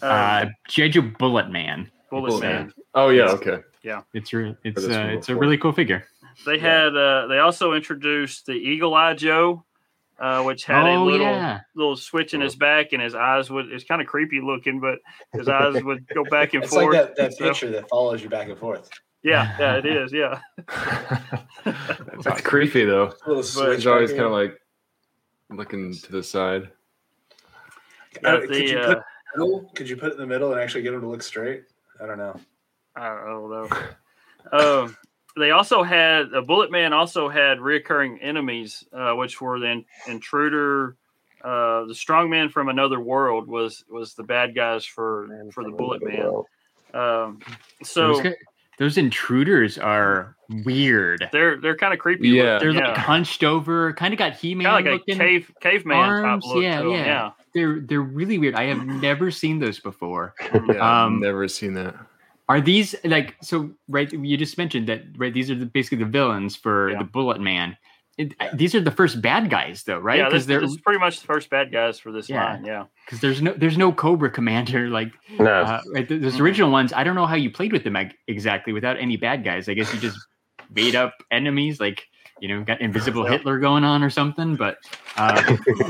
B: Uh,
F: Uh, GI Joe Bullet Man.
B: Bullet
E: Bullet
B: Man.
E: Man. Oh yeah, okay.
F: Yeah, it's re- it's uh, it's a really cool figure.
B: They had uh, they also introduced the Eagle Eye Joe, uh, which had a
F: oh
B: little
F: yeah,
B: little switch in his back, and his eyes would it's kind of creepy looking, but his <laughs> eyes would go back and
D: It's like
B: forth.
D: that, that
B: So-
D: picture that follows you back and forth.
B: yeah, <laughs> yeah, it is. Yeah,
E: That's creepy though.
D: Little
E: He's
D: switch
E: always
D: back
E: kind of like looking to the side.
D: Uh,
B: Got
D: could, you
B: uh,
D: put it in the middle? could you put it in the middle and actually get him to look straight? I don't know.
B: I don't know. Um, they also had a Bullet Man. Also had reoccurring enemies, uh, which were the in- intruder. Uh, the strongman from another world was was the bad guys for for the Bullet Man. Um, so
F: those, those intruders are weird.
B: they're they're kind of creepy.
E: Yeah.
F: They're
B: looking.
F: like hunched over, kind of got He-Man
B: kind of like
F: looking.
B: a cave caveman
F: arms,
B: type look.
F: yeah,
B: to 'em,
F: yeah.
B: yeah.
F: They're they're really weird. I have never seen those before. <laughs>
E: Yeah,
F: Um,
E: I've never seen that.
F: Are these like so? Right, you just mentioned that. Right, these are the, basically the villains for
B: Yeah.
F: the Bullet Man. It, These are the first bad guys, though, right?
B: Yeah, this,
F: Because they're
B: this is pretty much the first bad guys for this
F: Yeah.
B: line. Yeah,
F: because there's no there's no Cobra Commander like
C: No.
F: uh, right, th- those original ones. I don't know how you played with them ec- exactly without any bad guys. I guess you just made up enemies like you know got Invisible
B: Yeah.
F: Hitler going on or something. But uh,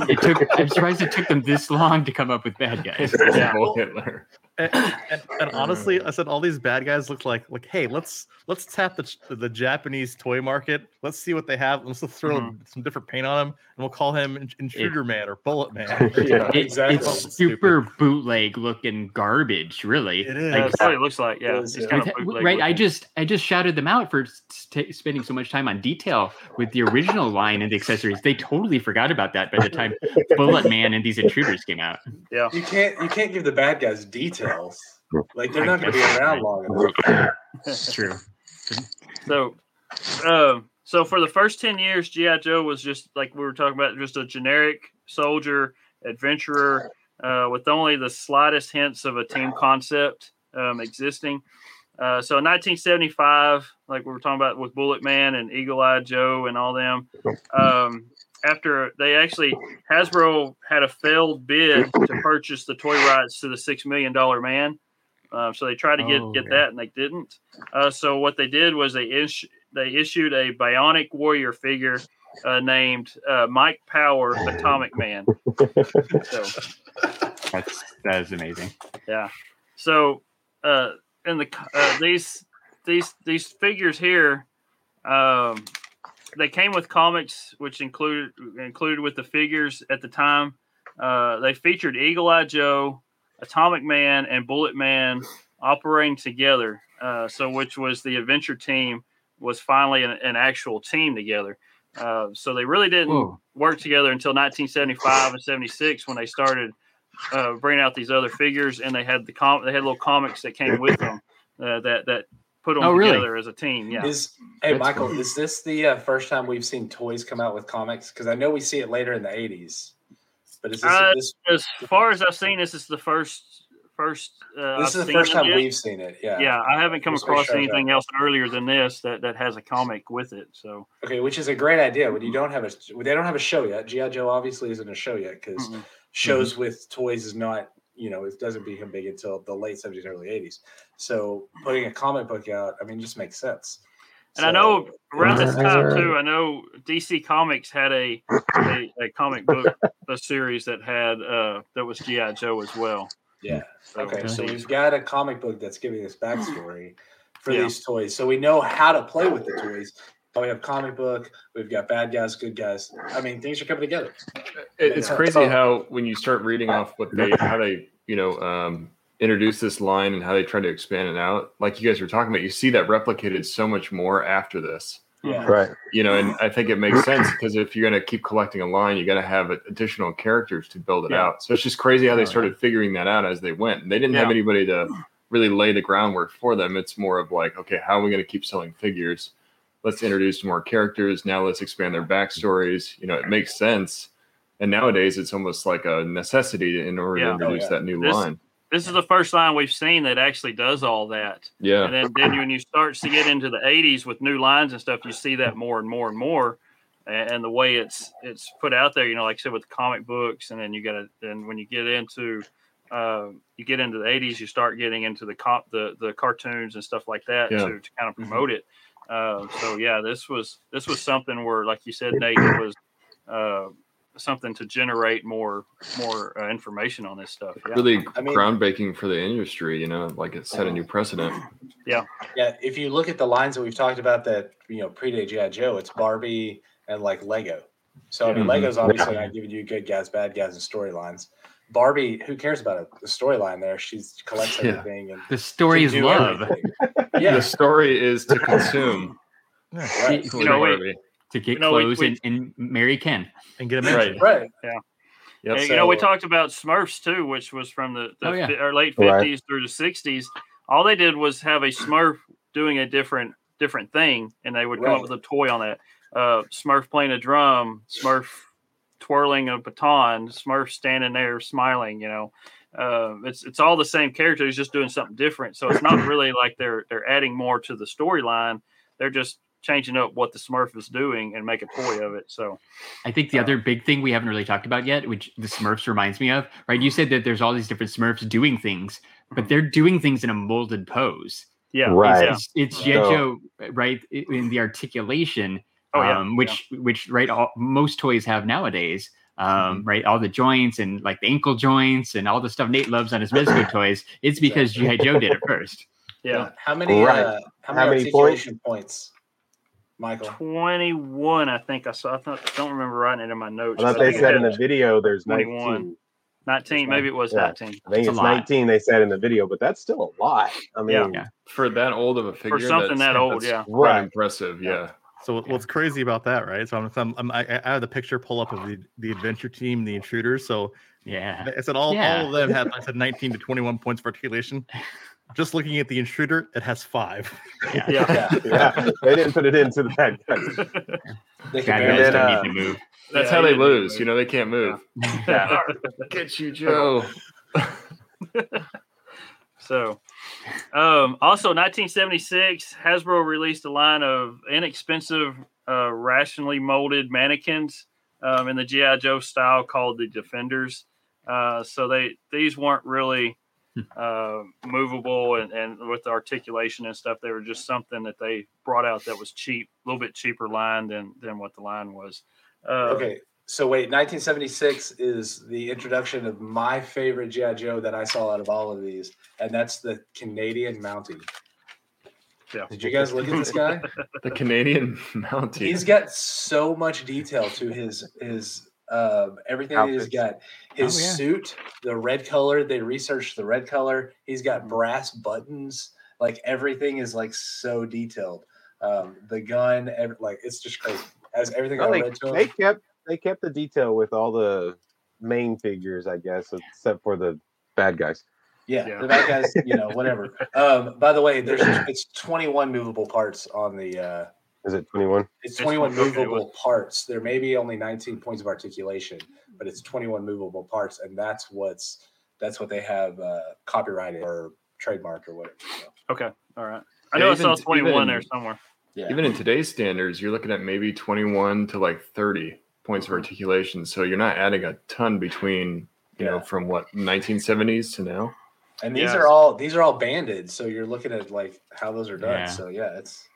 F: it took. I'm surprised it took them this long to come up with bad guys. <laughs>
B: Yeah.
E: Invisible Hitler.
G: And, and, and <clears throat> honestly, I said all these bad guys look like like hey, let's let's tap the the Japanese toy market. Let's see what they have. Let's throw
B: Mhm.
G: some different paint on him, and we'll call him In- Intruder Man or Bullet Man. <laughs>
D: Yeah,
F: It-
D: exactly.
F: It's super bootleg looking garbage, really.
G: It is.
B: Yeah,
F: Like,
B: that's what it looks like. Yeah,
D: It is,
B: it's
D: yeah.
B: kind
F: With-
B: of bootleg
F: right i just i just shouted them out for s- t- spending so much time on detail with the original <laughs> line and the accessories they totally forgot about that by the time <laughs> bullet man and these intruders came out
B: yeah.
D: You can't you can't give the bad guys details. Like they're not going to be around long enough.
F: it's true
B: So, um, so for the first ten years, GI Joe was just like we were talking about, just a generic soldier adventurer uh, with only the slightest hints of a team concept um, existing. Uh, so in 1975, like we were talking about with Bullet Man and Eagle Eye Joe and all them, um, after they actually Hasbro had a failed bid to <coughs> purchase the toy rights to the Six Million Dollar Man. Uh, so they tried to get
F: Oh,
B: get
F: yeah.
B: that and they didn't. Uh, so what they did was they is- they issued a Bionic Warrior figure uh, named uh, Mike Power Atomic Man. So <laughs>
F: that's that is amazing
B: yeah. So uh, in the uh, these these these figures here, um, they came with comics, which included included with the figures at the time. Uh, they featured Eagle Eye Joe, Atomic Man, and Bullet Man operating together. Uh, so, which was the adventure team was finally an, an actual team together. Uh, so they really didn't
F: Whoa.
B: work together until 1975 and 76 when they started uh, bringing out these other figures, and they had the com- they had little comics that came with them uh, that that put them
F: Oh, really?
B: together as a team. Yeah.
D: Is hey
F: That's
D: Michael,
F: cool.
D: is this the uh, first time we've seen toys come out with comics? Because I know we see it later in the '80s, but is this
B: Uh,
D: this,
B: as far as I've seen, this is the first first. Uh,
D: this
B: I've
D: is the first time
B: this.
D: we've seen it? Yeah.
B: Yeah, I haven't come across
D: shows
B: anything else earlier than this that, that has a comic with it. So
D: Okay, which is a great idea. When you don't have a, they don't have a show yet. GI Joe obviously isn't a show yet because shows with toys is not you know it doesn't become big until the late 70s early 80s so putting a comic book out i mean just makes sense.
B: And I know around this time too, I know DC Comics had a a, a comic book a series that had uh that was GI Joe as well.
D: yeah.
B: So,
D: okay so
F: Okay.
D: we've got a comic book that's giving us backstory for
B: Yeah.
D: these toys. So we know how to play with the toys. We have comic book we've got bad guys good guys. I mean things are coming together.
E: It, it's
D: Yeah.
E: crazy how when you start reading off what they how they you know um, introduce this line and how they try to expand it out, like you guys were talking about, you see that replicated so much more after this.
D: yeah
C: Right.
E: You know, and I think it makes sense because if you're going to keep collecting a line, you got to have additional characters to build it
B: Yeah.
E: out. So it's just crazy how they started figuring that out as they went. They didn't have anybody to really lay the groundwork for them. It's more of like, okay, how are we going to keep selling figures? Let's introduce more characters. Now let's expand their backstories. You know, it makes sense. And nowadays, it's almost like a necessity in order
B: Yeah.
E: to
B: Oh,
E: introduce
D: yeah.
E: that new
B: This-
E: line.
B: This is the first line we've seen that actually does all that.
E: Yeah.
B: And then, then when you start to get into the 80s with new lines and stuff, you see that more and more and more. And, and the way it's it's put out there, you know, like I said, with comic books, and then you got to, then when you get into uh, you get into the 80s, you start getting into the comp, the the cartoons and stuff like that
E: Yeah.
B: to, to kind of promote it. Uh, so yeah, this was this was something where, like you said, Nate, it was uh, something to generate more more uh, information on this stuff. Yeah.
E: Really
D: I mean-
E: groundbreaking for the industry, you know, like it set a new precedent.
D: yeah yeah. if you look at the lines that we've talked about that you know predate gi joe it's barbie and like lego so i mean
E: Mhm.
D: lego's obviously not giving you good guys bad guys and storylines barbie who cares about a, the storyline there she's collects
E: Yeah.
D: everything and
F: The story is love.
D: yeah,
E: The story is to consume.
D: right
B: You know, we-
E: Barbie.
F: To get
B: You know,
F: clothes
B: we-
F: and, and marry Ken.
G: and get a
E: Right.
G: mention.
D: right
E: Yep.
B: And, you know, we talked about Smurfs too, which was from the, the
F: Oh, yeah.
B: fi- or late
C: Right.
B: fifties through the sixties. All they did was have a Smurf doing a different different thing, and they would come up with a toy on that. Uh, Smurf playing a drum, Smurf twirling a baton, Smurf standing there smiling. You know, uh, it's it's all the same character. He's just doing something different. So it's not <laughs> really like they're they're adding more to the storyline. They're just changing up what the Smurf is doing and make a toy of it. So
F: I think the
B: Uh,
F: other big thing we haven't really talked about yet, which the Smurfs reminds me of, right? You said that there's all these different Smurfs doing things, but they're doing things in a molded pose.
B: yeah,
C: Right.
B: yeah.
F: It's, it's
C: So-
F: G.I. Right? In the articulation,
B: Oh, yeah,
F: um, which which right, all, most toys have nowadays. Um,
B: Mm-hmm.
F: right, all the joints and like the ankle joints and all the stuff Nate loves on his Mezco <laughs> toys. It's because G.I. Joe did it first.
B: yeah.
D: how many
C: Right.
D: uh, how
C: How
D: many
C: many
D: articulation points, michael
B: 21, I think I saw. I thought, don't remember writing it in my notes.
C: I thought
B: but I
C: they said in the video there's
B: 21.
C: 19.
B: 19, maybe it was
C: Yeah.
B: 19.
C: I think
F: It's
C: it's 19 they said in the video, but that's still a lot. I mean,
B: Yeah.
F: Yeah.
E: For that old of a figure, for
B: something
E: that's-
B: that old,
E: that's
B: yeah.
E: quite
C: Right.
E: impressive. Yeah.
G: So what- what's crazy about that, right? So I'm, I'm, I'm I, I have the picture pull up of the, the adventure team, the intruders. So
F: Yeah.
G: I said all,
F: Yeah.
G: all of them had I said 19 to 21 points for articulation. <laughs> Just looking at the intruder, it has five.
F: Yeah.
B: Yeah.
D: yeah <laughs>
C: yeah, they didn't put it into the bad guys. <laughs>
D: they can
F: Bad
D: barely-
F: guys
C: then,
F: don't
C: uh,
F: need to move.
E: That's
B: Yeah,
E: how they lose.
B: move.
E: You know, they can't move.
B: Yeah.
E: Get you, Joe. <laughs>
B: So, um, also 1976, Hasbro released a line of inexpensive, uh, rationally molded mannequins um, in the GI Joe style called the Defenders. Uh, so they these weren't really uh, movable and, and with the articulation and stuff. They were just something that they brought out that was cheap, a little bit cheaper line than than what the line was. Uh,
D: okay so wait 1976 is the introduction of my favorite gi joe that i saw out of all of these and that's the canadian mountie
B: Yeah.
D: did you guys look at this guy <laughs>
E: The Canadian Mountie.
D: He's got so much detail to his his uh, everything that he's
C: Outfits.
D: got. His
F: Oh, yeah.
D: suit, the red color. They researched the red color. He's
C: Mm-hmm.
D: got brass buttons. Like everything is like so detailed. Um, the gun, ev- like it's just crazy. As everything
C: Well,
D: I
C: they,
D: to
C: they kept they kept the detail with all the main figures, I guess, except for the bad guys.
D: Yeah,
B: Yeah.
D: the bad guys, you know, whatever. <laughs> Um, by the way, there's it's 21 movable parts on the. Uh,
C: Is it 21?
D: it's
B: It's
D: 21 movable parts. There may be only 19 points of articulation, but it's 21 movable parts, and that's what's that's what they have uh, copyrighted or trademarked or whatever. So,
B: Okay. All right. I
E: Yeah,
B: know I
E: even-
B: saw 21
E: even-
B: there somewhere.
D: yeah,
E: Even in today's standards, you're looking at maybe 21 to like 30 points of articulation. So you're not adding a ton between, you know, from what 1970s to now.
D: and these
B: Yes.
D: are all these are all banded, so you're looking at like how those are done.
F: Yeah.
D: So yeah, it's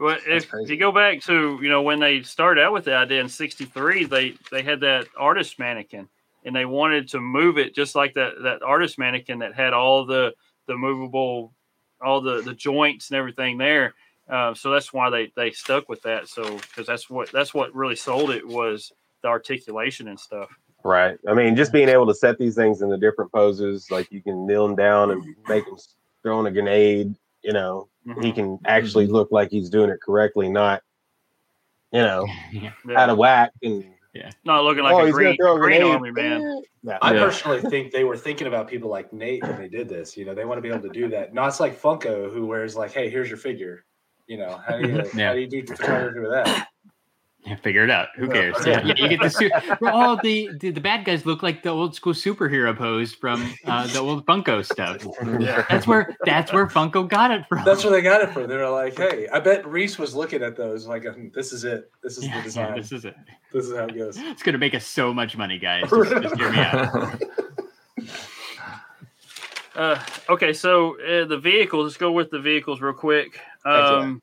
B: Well, if, if you go back to you know when they started out with the idea in '63, they they had that artist mannequin, and they wanted to move it just like that that artist mannequin that had all the the movable, all the the joints and everything there. Uh, so that's why they they stuck with that. So because that's what that's what really sold it was the articulation and stuff.
C: Right. I mean, just being able to set these things in the different poses, like you can kneel him down and make them throwing a grenade. You know, he
B: Mhm.
C: can actually look like he's doing it correctly, not, you know, <laughs>
F: Yeah.
B: Yeah.
C: out of whack and Yeah.
B: Not looking like
C: oh,
B: a
C: he's
B: green,
C: a
B: green army man.
C: Yeah.
D: I
E: Yeah.
D: personally think they were thinking about people like Nate when they did this. You know, they want to be able to do that. Not like Funko, who wears like, "Hey, here's your figure." You know, how do you <laughs>
F: Yeah.
D: how do you do photography with that?
F: Yeah, figure it out. Who cares? Yeah, yeah, you get the suit. Oh, the, the the bad guys look like the old school superhero pose from uh, the old Funko stuff.
B: Yeah.
F: That's where that's where Funko got it from.
D: That's where they got it from. They were like, "Hey, I bet Reese was looking at those like, um, this is it. This is
F: Yeah,
D: the
F: yeah,
D: design.
F: this is it.
D: this is how it goes."
F: It's gonna make us so much money, guys. <laughs> Just, just hear me out. <laughs>
B: Uh, okay, so uh, the vehicles. Let's go with the vehicles real quick. Um,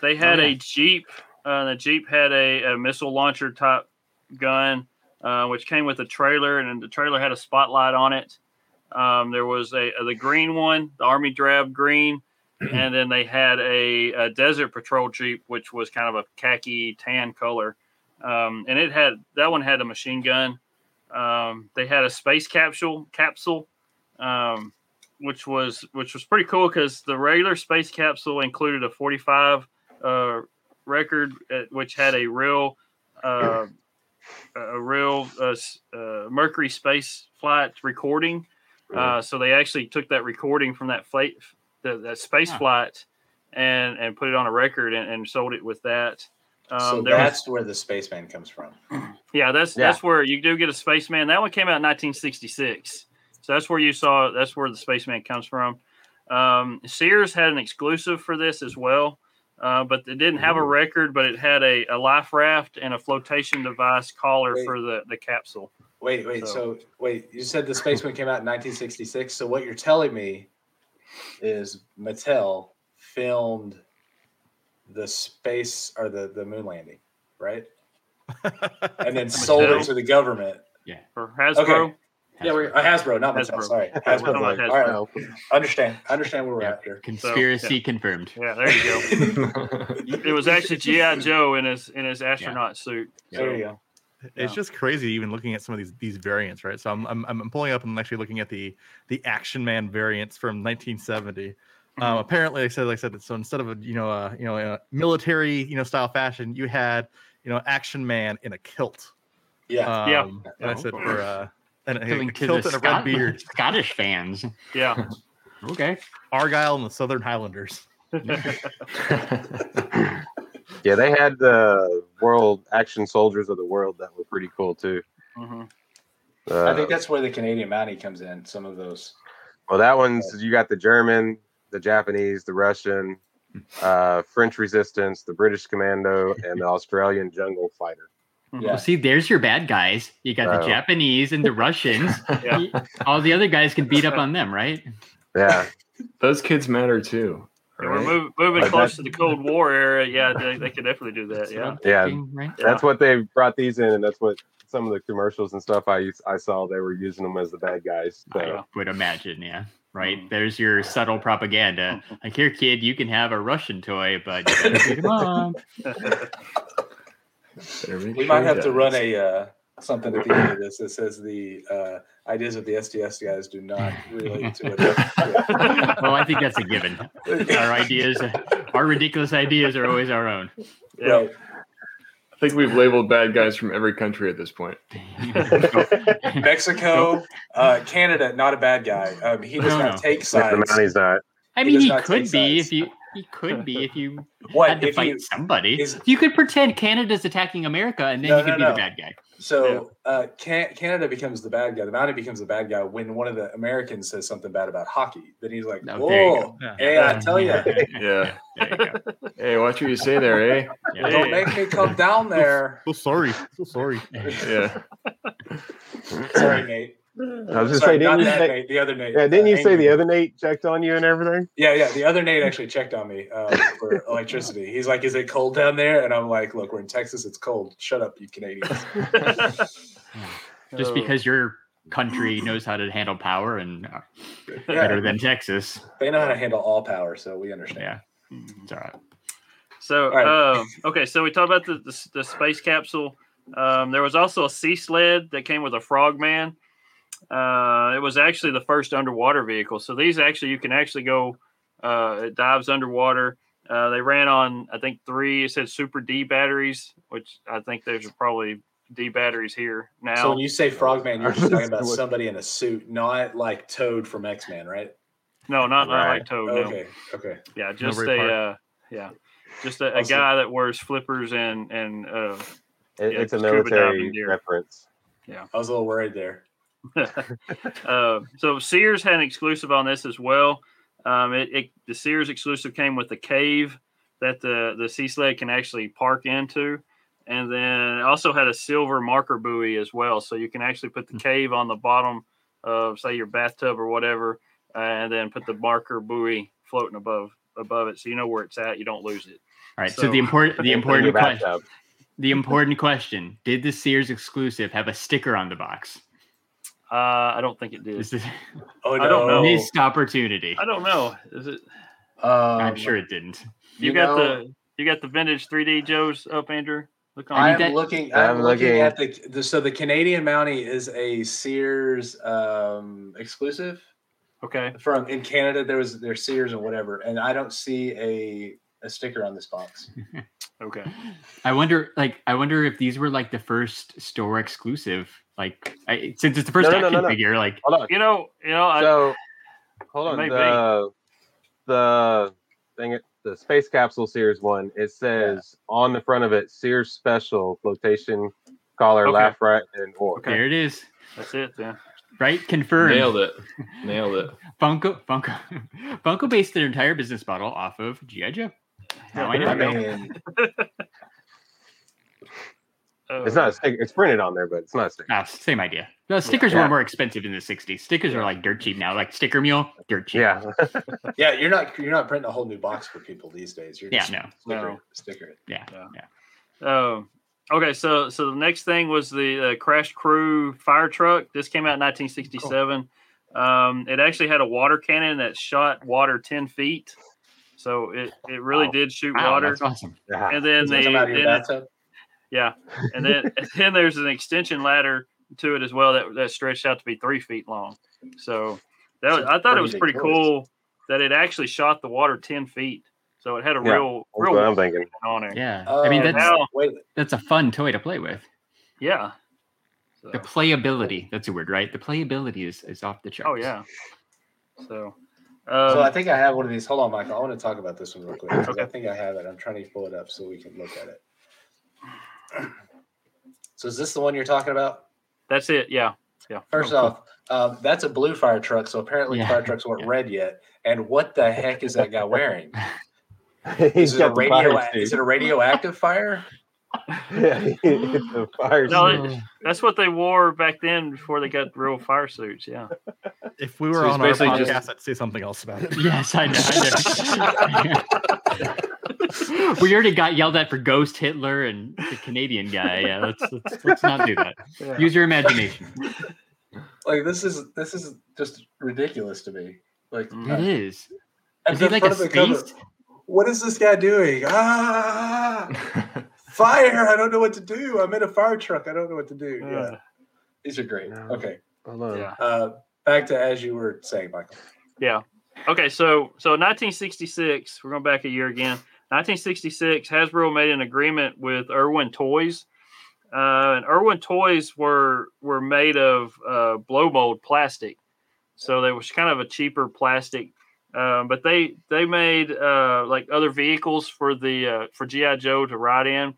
B: they had
F: Oh, yeah.
B: a Jeep. Uh, the Jeep had a, a missile launcher type gun, uh, which came with a trailer, and the trailer had a spotlight on it. Um, there was a, the green one, the Army Drab green, <clears throat> and then they had a, a Desert Patrol Jeep, which was kind of a khaki tan color, um, and it had that one had a machine gun. Um, they had a space capsule capsule. Um, which was which was pretty cool because the regular space capsule included a 45 uh, record, uh, which had a real uh, a real uh, uh, Mercury space flight recording. Uh, so they actually took that recording from that flight, the, that space
F: Huh.
B: flight, and and put it on a record and, and sold it with that. Um,
D: so
B: there was-
D: that's where the spaceman comes from. <clears throat>
B: yeah, that's
C: Yeah.
B: that's where you do get a spaceman. That one came out in 1966, so that's where you saw. That's where the spaceman comes from. Um, Sears had an exclusive for this as well, uh, but it didn't have a record. But it had a, a life raft and a flotation device collar
D: Wait.
B: for the the capsule.
D: Wait, wait.
B: So-
D: So, wait, you said the spaceman came out in 1966. So what you're telling me is Mattel filmed the space or the the moon landing, right? <laughs> And then sold it to the government. Yeah.
B: Or Hasbro.
D: Okay. Yeah, we're uh, Hasbro, not Mattel.
B: Hasbro.
D: Sorry,
B: We're
D: Hasbro.
C: Like,
B: Hasbro.
D: All right, understand. Understand where we're
F: Yeah.
D: at here.
F: Conspiracy confirmed.
B: Yeah, there you go. <laughs> it was actually GI Joe in his in his astronaut suit.
D: There you go.
G: It's just crazy even looking at some of these these variants, right? So I'm I'm, I'm pulling up and I'm actually looking at the the Action Man variants from 1970. Um, apparently, like I said, like I said, so instead of a you know a you know a military you know style fashion, you had you know Action Man in a kilt.
D: Yeah.
G: Um,
B: Yeah.
G: And I said for uh, and a,
F: Appealing
G: a kilt and a red beard,
F: Scottish fans.
B: Yeah. <laughs>
F: Okay.
G: Argyll and the Sutherland Highlanders. <laughs>
C: Yeah, they had the World Action Soldiers of the World that were pretty cool too.
B: hmm
C: Uh,
D: I think that's where the Canadian Mountie comes in. Some of those.
C: well, that one's you got the German, the Japanese, the Russian, uh, French Resistance, the British Commando, and the Australian Jungle Fighter.
D: Yeah.
F: Well, see, there's your bad guys. You got the. Japanese and the <laughs> Russians.
B: Yeah.
F: All the other guys can beat up on them, right?
C: Yeah, <laughs>
E: Those kids matter too.
B: Yeah, we're
E: right?
B: move, moving
C: Like
B: close
C: that-
B: to the Cold War era. Yeah, they, they could definitely do that.
F: That's what
B: Yeah.
F: I'm
C: Yeah.
F: thinking, right?
C: that's what they brought these in, and that's what some of the commercials and stuff I I saw they were using them as the bad guys. So.
F: I would imagine, yeah. Right.
B: Mm.
F: There's your subtle propaganda. <laughs> Like, here, kid, you can have a Russian toy, but you gotta beat 'em up.
E: Better make
D: We might
E: he
D: have to run a uh, something at the end of this that says the uh, ideas of the STS guys do not <laughs> relate to it. Yeah. <laughs>
F: well, I think that's a given. Our ideas, our ridiculous ideas are always our own.
B: Yeah.
D: Right.
E: I think we've labeled bad guys from every country at this point. <laughs>
D: Mexico, uh, Canada, not a bad guy. Um, he does
F: No,
D: not
F: no.
D: take
C: Yeah,
D: sides.
C: the Mounties not.
F: I mean,
D: does
F: he
D: not
F: could be
D: sides.
F: if you. He could be if you <laughs>
D: What
F: had to
D: if
F: fight
D: you?
F: somebody.
D: is-
F: you could pretend Canada's attacking America, and then
D: No,
F: you could
D: no,
F: be
D: no.
F: the bad guy.
D: So uh, Can- Canada becomes the bad guy. The Mountie becomes the bad guy when one of the Americans says something bad about hockey. Then he's like,
F: Oh,
D: "Whoa,
F: go.
G: Yeah.
D: hey, I tell you, <laughs>
E: Yeah.
F: There you.
E: Hey, watch what you say there, eh?
F: Yeah.
D: don't make me come down <laughs> there."
G: So sorry. So sorry.
E: Yeah.
D: Sorry, Nate.
C: I was just
D: Sorry,
C: saying, didn't you
D: that
C: say,
D: Nate, the other Nate.
C: yeah, didn't
D: uh,
C: you say the other Nate checked on you and everything?
D: Yeah, yeah. The other Nate actually checked on me uh, for electricity. He's like, "Is it cold down there?" And I'm like, "Look, we're in Texas. It's cold. Shut up, you Canadians." <laughs> <laughs>
F: Just because your country knows how to handle power and uh,
D: Yeah,
F: better than Texas.
D: they know how to handle all power, so we understand.
F: Yeah, it's all right.
B: So,
D: right.
B: um, okay, so we talked about the, the, the space capsule. Um, there was also a sea sled that came with a frogman. Uh, it was actually the first underwater vehicle. So these actually, you can actually go, uh, it dives underwater. Uh, they ran on, I think, three, it said Super D batteries, which I think there's probably D batteries here now.
D: So when you say frogman, you're just talking <laughs> about somebody in a suit, not like Toad from X Men, right?
B: no, not, not like Toad. No.
D: Okay, okay.
B: Yeah, just
G: Ray
B: a, uh, yeah, just a, a
D: Also-
B: guy that wears flippers and, and, uh,
C: It,
B: Yeah,
C: it's a military reference. Yeah.
D: I was a little worried there. <laughs>
B: uh, so Sears had an exclusive on this as well. Um, it, it the Sears exclusive came with the cave that the the sea sled can actually park into, and then it also had a silver marker buoy as well, so you can actually put the cave on the bottom of say your bathtub or whatever, uh, and then put the marker buoy floating above above it, so you know where it's at. You don't lose it.
F: All right. So,
B: So-
F: the important the important question the important question: Did the Sears exclusive have a sticker on the box?
B: Uh, I don't think it did.
F: This is
D: Oh
B: I don't know.
F: missed opportunity.
B: I don't know. Is it?
D: Um,
F: I'm sure it didn't.
B: You,
D: You
B: got
D: know-
B: the you got the vintage 3D Joes up, Andrew. Look on.
F: I
D: I'm
F: that-
D: looking.
C: I'm
D: I'm looking
C: looking.
D: at the, the so the Canadian Mountie is a Sears um, exclusive
B: okay.
D: from in Canada. There was there's Sears and whatever, and I don't see a a sticker on this box.
B: Okay. <laughs>
F: I wonder, like, I wonder if these were like the first store exclusive. Like, I, since it's the first
C: No, no, no,
F: action
C: no, no.
F: figure, like,
C: Hold on.
B: You know, you know, I,
C: So, hold on. The the thing, it- the space capsule Sears one. It says on the front of it, Sears Special flotation collar,
B: Okay.
C: laugh right, and or.
B: Okay.
F: there it is,
B: that's it. Then.
F: right? Confirmed.
E: Nailed it. Nailed it. <laughs>
F: Funko, Funko, <laughs> Funko based their entire business model off of GI Joe. Now I know.
D: I <laughs> mean,
B: Uh,
C: It's not a sticker. It's printed on there, but it's not a sticker.
F: Ah, same idea. No, stickers
C: Yeah.
F: were more expensive in the '60s. Stickers are like dirt cheap now. Like Sticker Mule, dirt cheap.
C: Yeah. <laughs>
D: yeah, you're not you're not printing a whole new box for people these days. You're
F: Yeah,
D: just
F: no.
D: sticker,
B: No.
D: sticker it.
F: yeah,
B: Yeah.
F: yeah.
B: Um, okay, so so the next thing was the uh, Crash Crew fire truck. This came out in 1967. Um, it actually had a water cannon that shot water 10 feet. So it, it really
C: Wow.
B: did shoot
F: Wow,
B: water.
F: that's awesome.
C: Yeah.
B: And then
D: Does
B: they,
D: come out of your
B: then it-
D: bathtub?
B: Yeah, and then <laughs> and then there's an extension ladder to it as well that that stretched out to be three feet long. So that was, I thought it was pretty
D: ridiculous.
B: cool that it actually shot the water 10 feet. So it had a
C: Yeah,
B: real real
C: what I'm thinking.
B: on it.
F: Yeah,
D: Oh,
F: I mean that's
B: now-
F: that's a fun toy to play with.
B: Yeah. So-
F: The playability, that's a word, right? The playability is, is off the charts.
B: Oh yeah. So, um,
D: So I think I have one of these. Hold on, Michael. I want to talk about this one real quick.
B: Okay.
D: I think I have it. I'm trying to pull it up so we can look at it. So is this the one you're talking about?
B: that's it. Yeah. Yeah.
D: First
B: Oh, cool.
D: off, um, that's a blue fire truck. So apparently
F: Yeah.
D: fire trucks weren't
F: Yeah.
D: red yet. And what the heck is that guy wearing?
C: He's <laughs>
D: Is it a
C: got the
D: radio?
C: fire
D: Is it a radioactive fire? <laughs>
C: yeah, it's a fire
B: No,
C: suit.
B: that's what they wore back then before they got real fire suits. Yeah.
G: If we were
E: So
G: on our
E: basically
G: podcast,
E: just-
G: I'd say something else about it.
F: Yes, I know. I know. <laughs> we already got yelled at for Ghost Hitler and the Canadian guy. Yeah, let's let's, let's not do that. Use your imagination.
D: Like this is this is just ridiculous to me. Like.
F: It is.
D: at
F: Is he like a
D: front of the cover- What is this guy doing? Ah, <laughs> fire! I don't know what to do. I'm in a fire truck. I don't know what to do. Yeah,
B: Uh,
D: these are great.
C: No.
D: Okay,
C: Hold on.
B: yeah.
D: uh, back to as you were saying, Michael.
B: Yeah. Okay. So, so 1966, we're going back a year again. 1966, Hasbro made an agreement with Irwin Toys. Uh, and Irwin Toys were were made of uh, blow mold plastic, so they was kind of a cheaper plastic. Um, but they they made uh, like other vehicles for the uh, for GI Joe to ride in.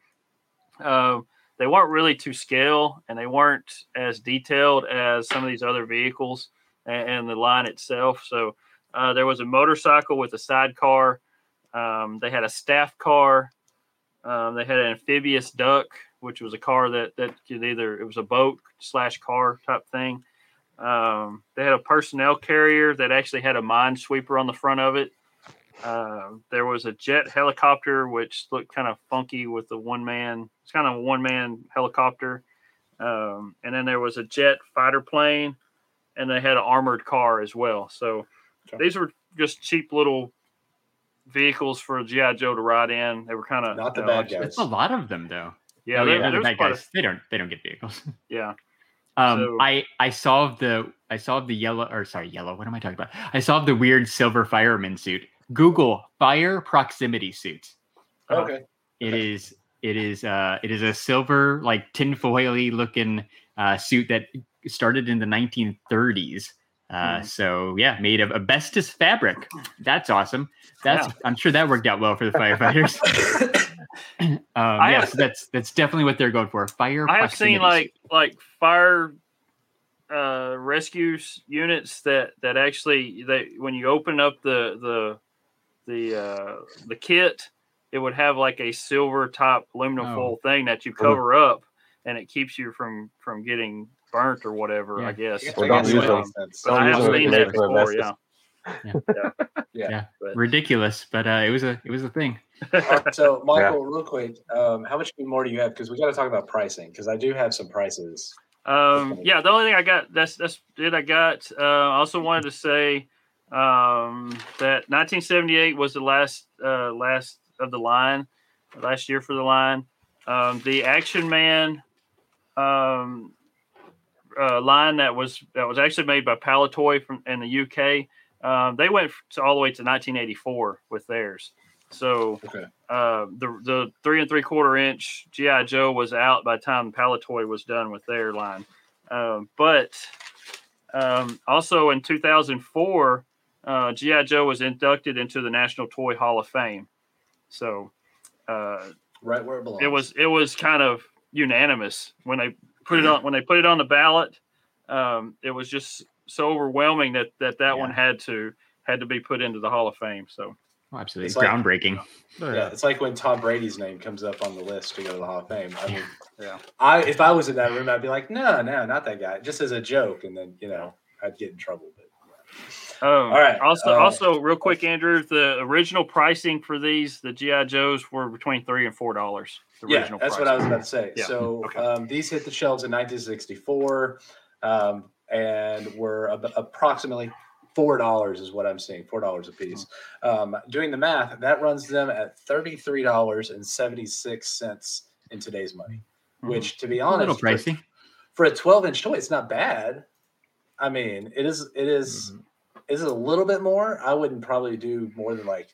B: Um, they weren't really to scale, and they weren't as detailed as some of these other vehicles and, and the line itself. So uh, there was a motorcycle with a sidecar. Um, they had a staff car. Um, they had an amphibious duck, which was a car that that could either it was a boat slash car type thing. Um, they had a personnel carrier that actually had a minesweeper on the front of it. Uh, there was a jet helicopter which looked kind of funky with the one man. It's kind of a one man helicopter. Um, and then there was a jet fighter plane, and they had an armored car as well. So
D: Okay.
B: these were just cheap little vehicles for GI Joe to ride in. They were kind of
D: Not the bad guys.
F: It's a lot of them, though.
B: Yeah,
F: Oh,
B: there,
F: yeah,
B: there
F: the bad
B: quite a-
F: guys. They don't. They don't get vehicles. <laughs>
B: yeah.
F: Um,
B: So-
F: I I solved the I solved the yellow or sorry yellow. What am I talking about? I solved the weird silver fireman suit. Google fire proximity suits.
D: Okay.
F: It is it is uh it is a silver like tinfoily looking uh, suit that started in the 1930s. Uh,
B: Mhm.
F: So yeah, made of asbestos fabric. That's awesome. That's
B: Yeah.
F: I'm sure that worked out well for the firefighters. <laughs> <laughs> um,
B: I
F: yeah,
B: have-
F: so that's that's definitely what they're going for. Fire.
B: I have seen like like fire uh rescue units that that actually they when you open up the the the uh the kit it would have like a silver top aluminum
F: Oh.
B: foil thing that you cover up and it keeps you from from getting burnt or whatever
F: Yeah.
B: i guess
D: I guess
C: don't use
D: that
C: them.
B: but i
C: Don't
B: have seen that before yeah
C: asbestos.
D: Yeah.
B: but-
F: ridiculous, but uh, it was a it was a thing. <laughs>
D: All right, so, Michael, real quick, um, how much more do you have? Because we got to talk about pricing. Because I do have some prices.
B: Um, yeah, the only thing I got that's that's it. I got. Uh, I also wanted to say um, that 1978 was the last uh, last of the line, last year for the line. Um, the Action Man um, uh, line that was that was actually made by Palitoy from in the UK. Um, they went to, all the way to 1984 with theirs. So
D: Okay.
B: uh, the the three and three quarter inch GI Joe was out by the time Palitoy was done with their line. Um, but um, also in 2004, uh, GI Joe was inducted into the National Toy Hall of Fame. So uh,
D: Right where it belongs.
B: it was it was kind of unanimous when they put it on when they put it on the ballot. Um, it was just so overwhelming that that that one had to had to be put into the Hall of Fame. So
F: Oh, absolutely
D: It's like-
F: groundbreaking.
D: Yeah, it's like when Tom Brady's name comes up on the list to go to the Hall of Fame. I mean, <laughs>
B: Yeah.
D: I if I was in that room, I'd be like, no, no, not that guy, just as a joke, and then you know, I'd get in trouble. But
B: Um,
D: All right,
B: Also,
D: uh,
B: also, real quick, Andrew, the original pricing for these, the GI Joes, were between three and four dollars.
D: Yeah, that's
B: price.
D: what I was about to say.
B: Yeah,
D: So
B: okay.
D: um, these hit the shelves in 1964, um, and were ab- approximately four dollars is what I'm seeing. Four dollars a piece. Um, doing the math, that runs them at thirty-three dollars and seventy-six cents in today's money.
B: Mhm.
D: Which, to be
F: A
D: honest,
F: little
D: for-
F: pricey.
D: for a 12 inch toy, it's not bad. I mean, it is, it is, is it a little bit more? I wouldn't probably do more than like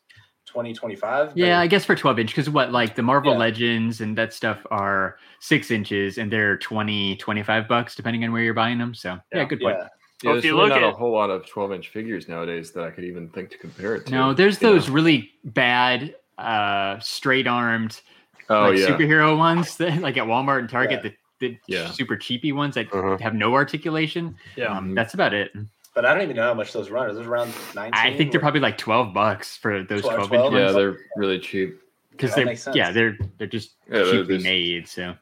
D: 20, 25.
F: Yeah, I guess for 12 inch, because what, like the Marvel
D: Yeah.
F: Legends and that stuff are six inches and they're 20, 25 bucks, depending on where you're buying them. So, yeah,
B: Yeah.
F: good point.
D: yeah.
E: Yeah,
B: Well, if
E: there's
B: you
E: really
B: look
E: not
B: at-
E: a whole lot of 12 inch figures nowadays that I could even think to compare it to.
F: No, there's
E: you know?
F: those really bad, uh, straight armed,
E: Oh
F: like
E: yeah,
F: superhero ones <laughs> that, like at Walmart and Target, the, the
E: Yeah.
F: super cheapy ones that
C: Mhm.
F: have no articulation.
B: Yeah.
F: Um,
E: Mhm.
F: that's about it.
D: But I don't even know how much those run. Are those around 19?
F: I think they're probably like 12 bucks for those
D: 12,
F: 12 inch
E: yeah, they're really cheap.
F: Because
D: that
F: they're, yeah, they're, they're just
E: Yeah, they're
F: cheaply
E: just-
F: made. So,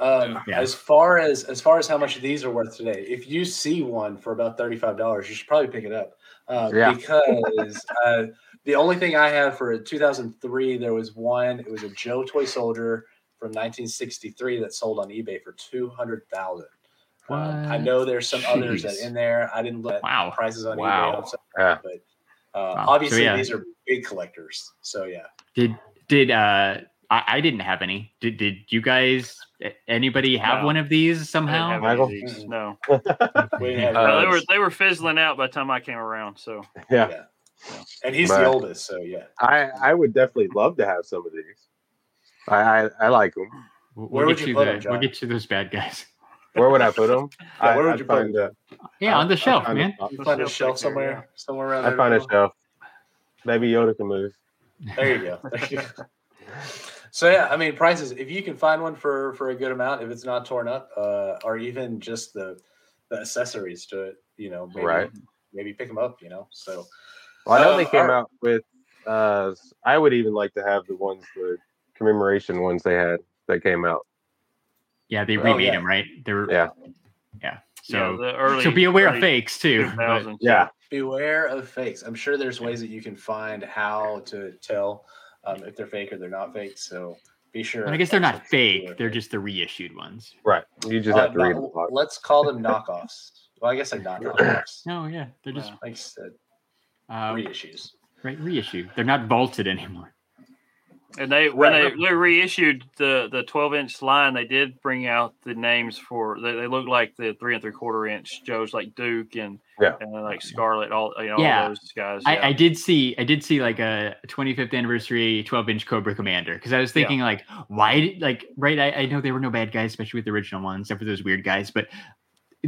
D: Um,
F: Yeah.
D: As far as as far as how much these are worth today, if you see one for about thirty five dollars, you should probably pick it up. Uh,
C: Yeah.
D: Because <laughs> uh, the only thing I have for 2003, there was one. It was a Joe Toy Soldier from 1963 that sold on eBay for two hundred thousand. Um, I know there's some others that in there. I didn't let
F: Wow.
D: prices on
E: Wow.
D: eBay, on
C: Yeah.
D: but uh,
F: Wow. So,
D: obviously
F: yeah.
D: these are big collectors. So yeah,
F: Did did uh I, I didn't have any. Did did you guys anybody have
B: No.
F: one of these
B: I didn't
F: somehow?
B: have any of
C: Michael?
B: these, No, <laughs>
D: we
E: Uh,
B: they were they were fizzling out by the time I came around. So
C: Yeah.
D: Yeah. And he's
C: But-
D: the oldest, so yeah.
C: I I would definitely love to have some of these. I I, I like them.
F: We'll,
D: Where
F: we'll
D: would
F: get
D: you
F: you
D: put
F: the,
D: 'em, John?
F: we'll get you those bad guys. <laughs>
C: Where would I put them? <laughs>
D: Yeah, where would
C: I'd
D: you put 'em?
C: find a,
F: Yeah, on the shelf, man.
D: You find a
B: shelf
D: shelf
B: back
D: somewhere, somewhere around
C: I
D: there.
C: find a shelf. Maybe Yoda can move.
D: There you go. <laughs> There you go. So yeah, I mean prices. If you can find one for for a good amount, if it's not torn up, uh, or even just the the accessories to it, you know, maybe,
C: Right.
D: maybe pick them up. You know, so
C: Well, I know
D: Um,
C: they came
D: our-
C: out with. Uh, s- I would even like to have the ones, the commemoration ones they had that came out.
F: Yeah, they
D: Oh,
F: remade
D: yeah.
F: them, right? They were
C: Yeah.
F: yeah.
B: yeah,
F: So
B: the early
F: so be aware of fakes too. but-
C: Yeah,
D: beware of fakes. I'm sure there's ways that you can find how to tell um, if they're fake or they're not fake. So be sure.
F: and I guess they're not
D: also to
F: fake; they're just the reissued ones.
C: right. You just
D: Uh,
C: have to read
D: no-
C: the box.
D: let's call them knockoffs. Well, I guess like not <laughs> knockoffs.
F: No, yeah, they're just
B: Yeah.
D: Like I said,
F: uh,
D: reissues.
F: right reissue. They're not vaulted anymore.
B: And they when
D: Right,
B: they,
D: right.
B: they reissued the the 12 inch line, they did bring out the names for they, they look like the three and three quarter inch Joes like Duke and
C: Yeah.
B: and like Scarlet, all you know,
F: Yeah.
B: all those guys.
F: I,
B: yeah.
F: I did see I did see like a 25th anniversary 12 inch Cobra Commander because I was thinking like why did like right I, I know there were no bad guys especially with the original ones except for those weird guys but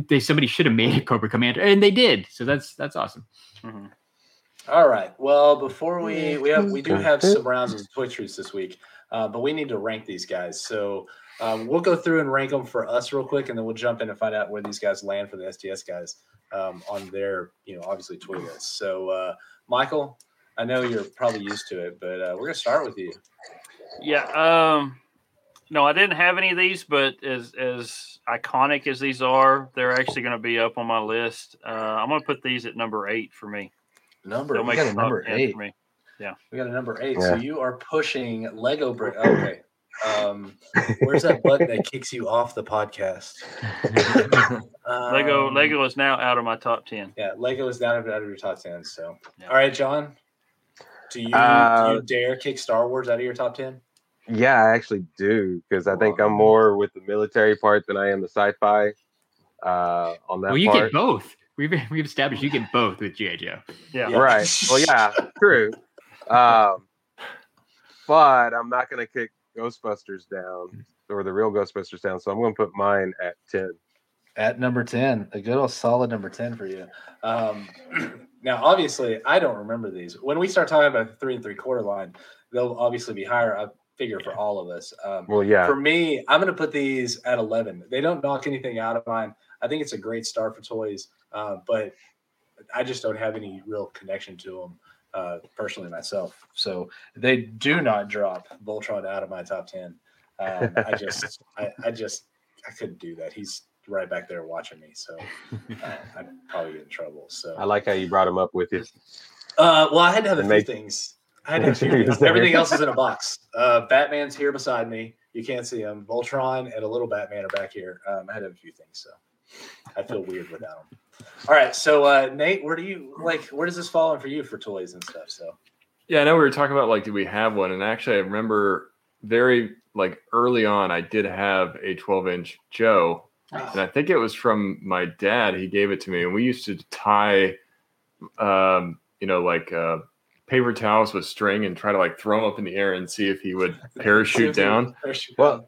F: they somebody should have made a Cobra Commander and they did so that's that's awesome.
B: Mhm.
D: All right. Well, before we we have we do have some rounds of Twitch truths this week, uh, but we need to rank these guys. So um, we'll go through and rank them for us real quick, and then we'll jump in and find out where these guys land for the STS guys um, on their you know obviously Twitter list. So uh, Michael, I know you're probably used to it, but uh, we're gonna start with you.
B: Yeah. Um, no, I didn't have any of these, but as as iconic as these are, they're actually going to be up on my list. Uh, I'm going to put these at number eight for me.
D: Number
B: They'll
D: we got a number eight.
B: for me.
D: We got a number eight. So you are pushing Lego brick. Okay. Um, where's that button that kicks you off the podcast? <laughs>
B: Lego
D: Um,
B: Lego is now out of my top ten.
D: Yeah, Lego is down out of your top ten. So,
B: Yeah.
D: all right, John, do you do
C: Uh,
D: you dare kick Star Wars out of your top ten?
C: Yeah, I actually do because I think I'm more with the military part than I am the sci-fi. Uh, on that
F: well, you
C: part,
F: get both. We've <laughs> we've established you get both with GI Joe.
B: Yeah.
D: Yeah.
C: right? Well, yeah, true. Um, but I'm not gonna kick Ghostbusters down or the real Ghostbusters down, so I'm gonna put mine at ten.
D: At number ten, a good old solid number ten for you. Um, <clears throat> now, obviously, I don't remember these. When we start talking about the three and three quarter line, they'll obviously be higher. I figure for all of us. Um,
C: Well, yeah,
D: For me, I'm going to put these at 11. They don't knock anything out of mine. I think it's a great start for toys, uh, but I just don't have any real connection to them uh, personally myself. So they do not drop Voltron out of my top 10. Um, I just, I, I just, I couldn't do that. He's right back there watching me, so uh, <laughs> I'd probably get in trouble. So,
C: I like how you brought him up with you.
D: uh, well, I had to have a few things. I had to have a <laughs> few things. Everything else is in a box. Uh, Batman's here beside me. You can't see him. Voltron and a little Batman are back here. Um, I had to have a few things, so I feel weird without them. All right, so uh, Nate, where do you like? Where does this fall in for you for toys and stuff? So
E: Yeah, I know we were talking about like, do we have one? And actually, I remember very like early on, I did have a 12 inch Joe, and I think it was from my dad. He gave it to me, and we used to tie, um, you know, like uh, paper towels with string and try to like throw them up in the air and see if he would <laughs> parachute down.
D: Parachute
C: Well,
D: down.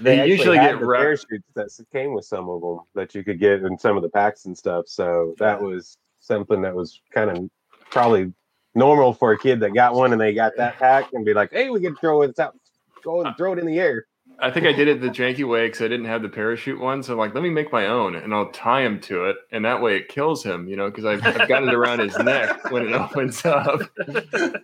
C: They
E: usually get
C: the
E: wrapped-
C: parachutes that came with some of them that you could get in some of the packs and stuff. So that was something that was kind of probably normal for a kid that got one and they got that pack and be like, "Hey, we can throw it out, go and throw it in the air."
E: I think I did it the janky way because I didn't have the parachute one. So I'm like, let me make my own, and I'll tie him to it, and that way it kills him, you know, because I've, I've got it around his neck when it <laughs> opens up. <laughs>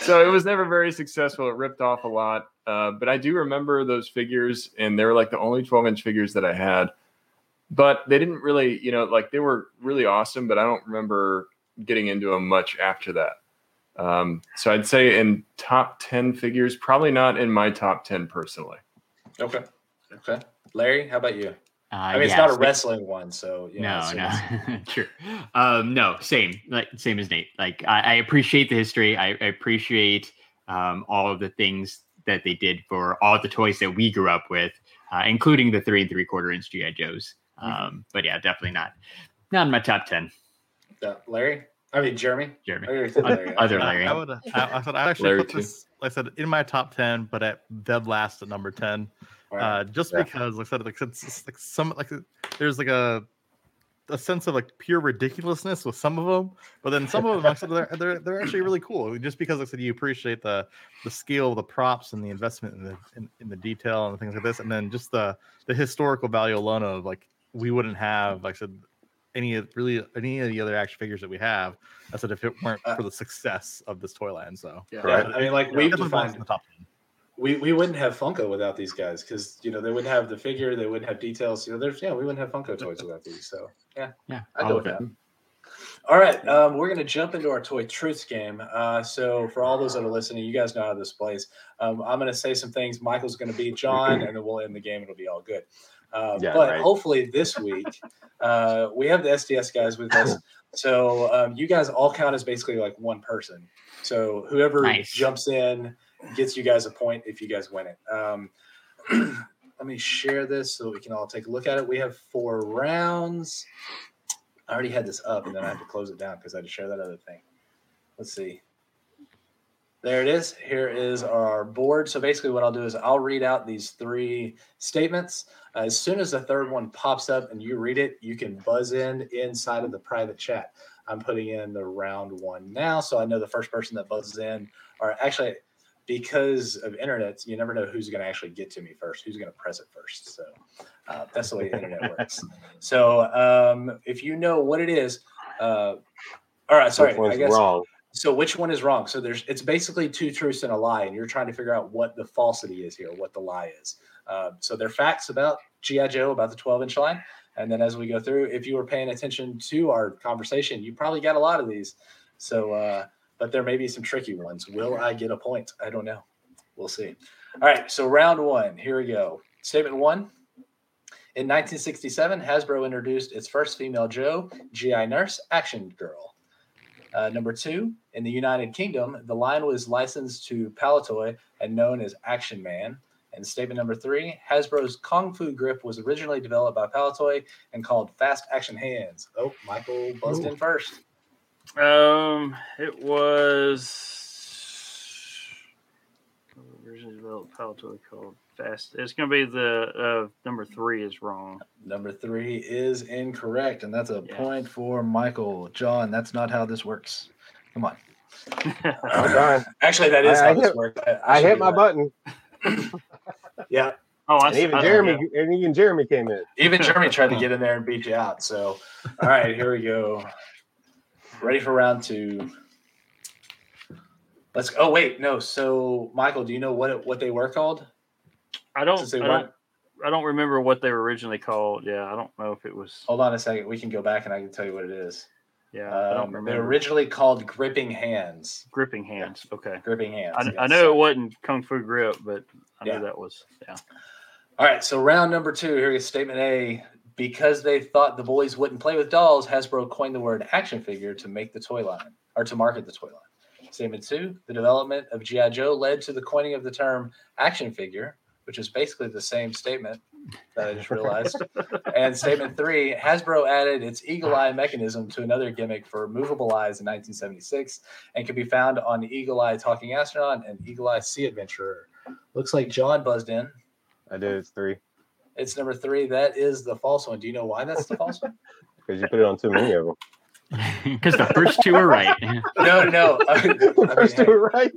E: so it was never very successful. It ripped off a lot, uh, but I do remember those figures, and they were like the only 12 inch figures that I had. But they didn't really, you know, like they were really awesome, but I don't remember getting into them much after that. Um, so I'd say in top 10 figures, probably not in my top 10 personally.
D: Okay, okay. Larry, how about you?
F: Uh,
D: I mean, it's not a
F: so-
D: wrestling one, so you know,
F: no,
D: so
F: no,
D: it's- <laughs>
F: true. Um, no, same, like same as Nate. Like I, I appreciate the history. I, I appreciate um, all of the things that they did for all the toys that we grew up with, uh, including the three and three quarter inch GI Joes. Um, But yeah, definitely not, not in my top ten.
D: Uh, Larry, I mean, Jeremy.
F: Jeremy.
D: You're Larry.
F: Other
G: I- <laughs>
F: Larry.
G: I, would. I, I said I actually
E: Larry
G: put
E: too.
G: this. Like I said in my top ten, but at dead last at number ten.
D: Right.
G: Uh, just
C: Yeah.
G: because, like I said, like it's, like some like there's like a a sense of like pure ridiculousness with some of them, but then some of them like I said, they're, they're they're actually really cool. Just because like I said, you appreciate the the skill, of the props, and the investment in the in, in the detail and things like this, and then just the the historical value alone of like we wouldn't have like I said any of really any of the other action figures that we have. I said if it weren't
D: Uh,
G: for the success of this toy line, so
B: Yeah.
C: Right.
D: I mean, like
G: Yeah,
D: we've defined
G: the top ten.
D: we, we wouldn't have Funko without these guys because you know they wouldn't have the figure, they wouldn't have details. You know, there's yeah, we wouldn't have Funko toys <laughs> without these. So yeah,
F: Yeah,
D: I
F: all
D: go with that. All right, um, we're gonna jump into our toy truths game. Uh, so for all those that are listening, you guys know how this plays. Um, I'm gonna say some things. Michael's gonna beat John, and then we'll end the game. It'll be all good. Uh,
C: Yeah,
D: but
C: right.
D: hopefully this week <laughs> uh, we have the STS guys with us. So um, you guys all count as basically like one person. So whoever
F: Nice.
D: jumps in gets you guys a point if you guys win it. Um, <clears throat> let me share this so we can all take a look at it. We have four rounds. I already had this up and then I had to close it down because I had to share that other thing. Let's see. There it is. Here is our board. So basically, what I'll do is I'll read out these three statements. as soon as the third one pops up and you read it, you can buzz in inside of the private chat. I'm putting in the round one now, so I know the first person that buzzes in, or actually, because of internet, you never know who's going to actually get to me first, who's going to press it first. So uh, that's the way the internet <laughs> works. So um, if you know what it is, uh, all right, sorry,
C: Which one's
D: I guess.
C: wrong?
D: So which one is wrong? So there's it's basically two truths and a lie, and you're trying to figure out what the falsity is here, what the lie is. Uh, so they're facts about GI Joe, about the 12 inch line, and then as we go through, if you were paying attention to our conversation, you probably got a lot of these. So, uh, but there may be some tricky ones. Will I get a point? I don't know. We'll see. All right. So round one. Here we go. Statement one. In 1967, Hasbro introduced its first female Joe, GI Nurse Action Girl. Uh, number two, in the United Kingdom, the line was licensed to Palitoy and known as Action Man. And statement number three, Hasbro's Kung Fu grip was originally developed by Palitoy and called Fast Action Hands. Oh, Michael buzzed in first.
B: Um, it was originally developed Palitoy called Fast. It's going to be the uh, number three is wrong.
D: Number three is incorrect, and that's a
B: Yeah.
D: point for Michael. John, that's not how this works. Come on. <laughs>
C: I'm.
D: Actually, that is
C: I- I
D: how this
C: hit-
D: works.
C: I
D: should
C: hit my
D: that.
C: button, <laughs>
D: Yeah.
B: oh, I
C: and even Jeremy, and even Jeremy came in.
D: Even Jeremy tried to <laughs> get in there and beat you out. So, all right, here we go. Ready for round two. Let's. Oh wait, no. So, Michael, do you know what it, what they were called?
B: I don't. I don't. I don't remember what they were originally called. Yeah, I don't know if it was.
D: Hold on a second. We can go back and I can tell you what it is.
B: Yeah, I don't
D: Um,
B: remember.
D: they're originally called gripping hands.
B: gripping hands. Okay.
D: Gripping hands.
B: I, I know it wasn't Kung Fu Grip, but I
D: Yeah.
B: knew that was. Yeah.
D: All right, so round number two. Here is statement A. Because they thought the boys wouldn't play with dolls, Hasbro coined the word action figure to make the toy line or to market the toy line. Statement two. The development of G.I. Joe led to the coining of the term action figure, which is basically the same statement that I just <laughs> realized. and statement three. Hasbro added its eagle eye mechanism to another gimmick for movable eyes in 1976 and can be found on Eagle Eye Talking Astronaut and Eagle Eye Sea Adventurer. Looks like John buzzed in.
C: I did. It's three
D: It's number three. That is the false one. Do you know why that's the false one? <laughs>
C: because you put it on too many of them. <laughs>
F: Because the first two are right. <laughs>
D: No, no, no. <laughs> I mean,
C: The first two are right.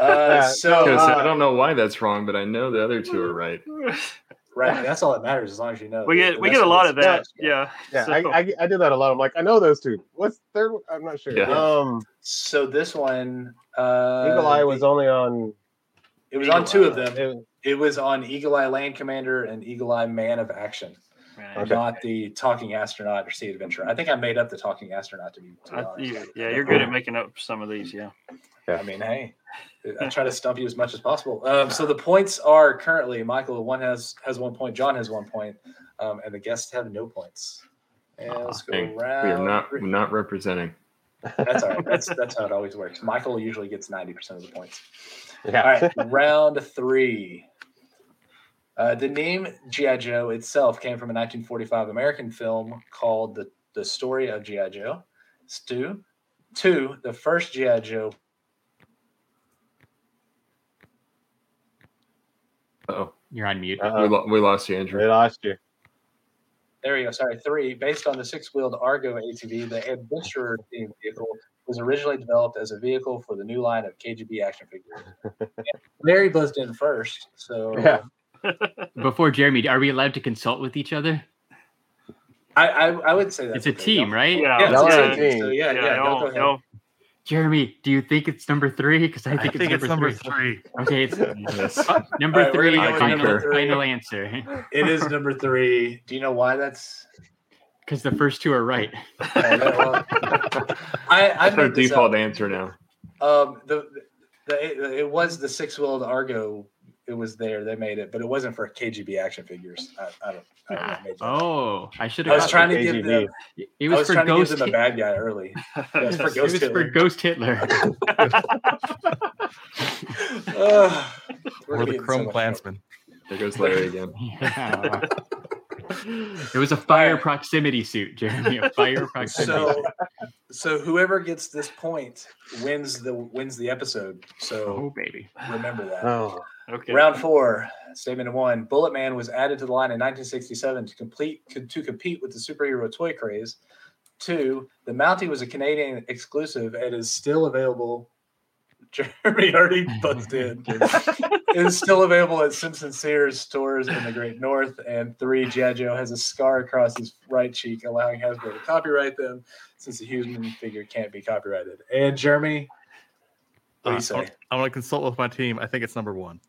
D: uh, so
E: Gonna I
D: uh,
E: don't know why that's wrong, but I know the other two are right.
D: right, that's all that matters as long as you know.
B: we get we get a lot of that.
D: false.
B: Yeah.
C: Yeah,
B: So-
C: I, I I did that a lot. I'm like, I know those two. What's the third? one? I'm not sure.
E: Yeah.
C: Um,
D: So this one, uh,
C: Eagle Eye was only on.
D: It was on two of
C: uh,
D: them.
C: it-
D: It was on Eagle Eye Land Commander and Eagle Eye Man of Action,
B: Man,
C: Okay.
D: not the Talking Astronaut or Sea Adventurer. I think I made up the Talking Astronaut to be. To be
B: I,
D: honest.
B: you, yeah, you're good at making up some of these. Yeah.
D: I mean, hey, I try to <laughs> stump you as much as possible. Um, so the points are currently Michael one has has one point, John has one point, um, and the guests have no points. And let's go
E: Dang,
D: round.
E: We are not we're not representing.
D: That's all right. That's <laughs> that's how it always works. Michael usually gets ninety percent of the points.
C: Yeah.
D: All right, round three. Uh, the name GI Joe itself came from a 1945 American film called "The the Story of GI Joe," Stu. Two, the first GI Joe.
E: Oh,
F: You're on mute.
E: we,
C: Uh-oh.
E: lo- we lost you,
C: Andrew.
E: Andrew.
C: lost you.
D: There we go. Sorry, three. Based on the six-wheeled Argo ATV, the Adventurer themed vehicle was originally developed as a vehicle for the new line of KGB action figures. <laughs> And Larry buzzed in first, so
C: Yeah.
F: Before Jeremy, are we allowed to consult with each other?
D: I, I I would say that
F: It's a
D: okay.
F: team, right?
B: Yeah,
D: Yeah,
C: Y'all
D: it's a
C: a
D: team.
C: team.
D: So yeah, yeah.
B: yeah,
D: go
B: y'all-
F: Jeremy, do you think it's number three? Because I
G: I
F: think,
G: think
F: it's,
G: it's
F: number,
G: number
F: three.
G: three.
F: Okay, it's <laughs> number
D: All right, we're
F: three.
E: go
F: Final,
E: number
D: three.
F: final answer. <laughs>
D: It is number three. Do you know why that's?
F: Because the first two are right.
D: Uh, well, I <laughs> I
E: That's our default
D: up.
E: answer now.
D: Um, the, the it was the six-wheeled Argo. It was there. They made it, but it wasn't for KGB action figures. I, I don't. I, don't know, I made that up.
F: Oh, I should
D: I
F: have.
D: was trying to give
C: KGB.
D: them.
F: It
D: I
F: was,
D: was
F: for
D: trying to give
F: Ghost.
D: them a bad guy early. <laughs> Yeah, it's for
F: it
D: Ghost
F: was for
D: Hitler.
F: Ghost Hitler. <laughs> <laughs>
D: Ugh, we're
G: Or the
D: get in so
G: Chrome
D: much
G: Klansman.
E: There goes Larry again.
F: Yeah. It was a fire proximity suit, Jeremy. A <laughs> fire proximity.
D: So,
F: suit.
D: so whoever gets this point wins the wins the episode.
F: Oh
D: So
F: baby.
D: remember that.
C: Oh,
B: Okay.
D: Round four, statement one. Bullet Man was added to the line in 1967 to complete to compete with the superhero toy craze. Two, the Mountie was a Canadian exclusive and is still available. Jeremy already <laughs> buzzed in. <laughs> it is still available at Simpson Sears stores in the Great North. And three, G.I. Joe has a scar across his right cheek, allowing Hasbro to copyright them since the human figure can't be copyrighted. And Jeremy, what do you
G: Uh,
D: say?
G: I'm going to consult with my team. I think it's number one.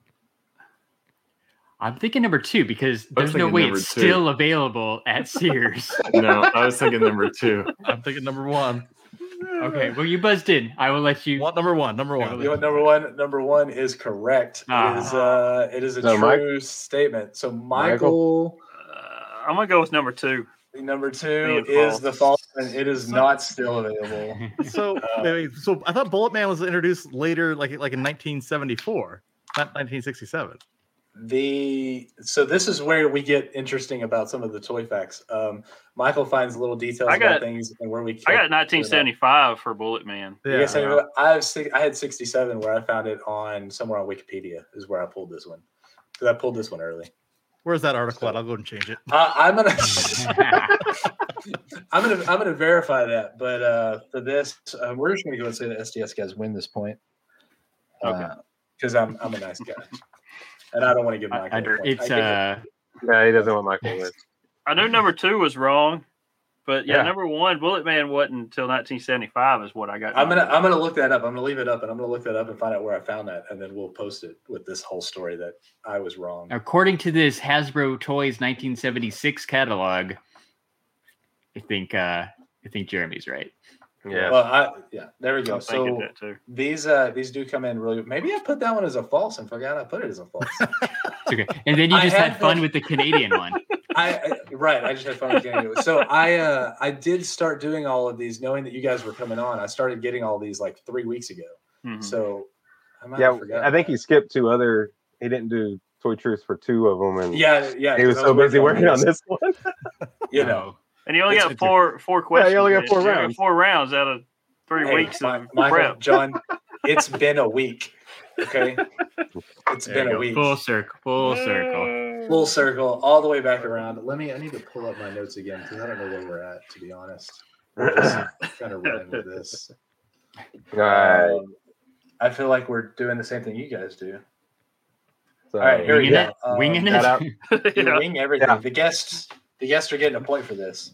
F: I'm thinking number two because there's no way it's
E: two.
F: still available at Sears. <laughs>
E: No, I was thinking number two.
G: I'm thinking number one.
F: Okay, well you buzzed in. I will let you.
G: What number one? Number one.
D: You know number one? Number one is correct. It is uh it is a
C: So,
D: true
C: Mike-
D: statement. So
C: Michael?
D: Michael,
B: Uh, I'm gonna go with number two.
D: number two
B: Being
D: is the false and it is not still available. <laughs>
G: So,
D: Uh,
G: wait, wait, so I thought Bullet Man was introduced later, like like in 1974, not 1967.
D: The so this is where we get interesting about some of the toy facts. Um Michael finds little details
B: I got-
D: about things and where we
B: I got 1975 for Bullet Man.
D: You guys say- I have I had 67 where I found it on somewhere on Wikipedia is where I pulled this one. Because I pulled this one early.
G: Where's that article at? I'll go and change it.
D: I, I'm gonna <laughs> <laughs> I'm gonna I'm gonna verify that, but uh, for this, uh, we're just gonna go and say the STS guys win this point.
F: Okay.
D: Because I'm I'm a nice guy, and I don't want to give
F: I-
D: Michael.
F: I
D: a
F: don't- it's
D: I give
F: uh
C: no, he doesn't want Michael to.
B: I knew number two was wrong, but yeah,
C: Yeah.
B: number one, Bullet Man wasn't until 1975 is what I got.
D: I'm gonna I'm gonna look that up. I'm gonna leave it up, and I'm gonna look that up and find out where I found that, and then we'll post it with this whole story that I was wrong.
F: according to this Hasbro Toys 1976 catalog. I think uh I think Jeremy's right.
C: Yeah.
D: Well, I yeah, there we go.
B: I'm
D: So these uh these do come in really. Maybe I put that one as a false and forgot I put it as a false. <laughs>
F: It's okay. And then you
D: I
F: just
D: had
F: had fun
D: the-
F: with the Canadian one. <laughs>
D: I, I right. I just had fun with getting it. So I uh I did start doing all of these knowing that you guys were coming on. I started getting all these like three weeks ago.
B: Mhm.
D: So I might
C: yeah,
D: have
C: I think he skipped two other. He didn't do Toy Truth for two of them, and
D: Yeah, yeah.
C: he was so busy working on
D: these,
C: this one. <laughs>
D: You know,
B: And you only
D: It's
B: got four four questions.
C: Yeah, you only got four
B: You got
C: rounds.
B: Four rounds out of three
D: Hey,
B: weeks
D: Mi-
B: of
D: Michael,
B: prep. <laughs>
D: John, it's been a week. Okay, it's
F: There
D: been a
F: go.
D: week.
F: Full circle. Full circle.
D: Full circle, all the way back around. Let me. I need to pull up my notes again because I don't know where we're at. To be honest, <laughs> we're just kind of running with this.
C: All right.
D: Um, I feel like we're doing the same thing you guys do.
C: So,
D: all right, here we
F: Winging
D: go.
F: it.
D: Um,
F: Winging it.
C: out. <laughs>
D: You
B: Yeah.
D: wing everything.
C: Yeah.
D: The guests, the guests are getting a point for this.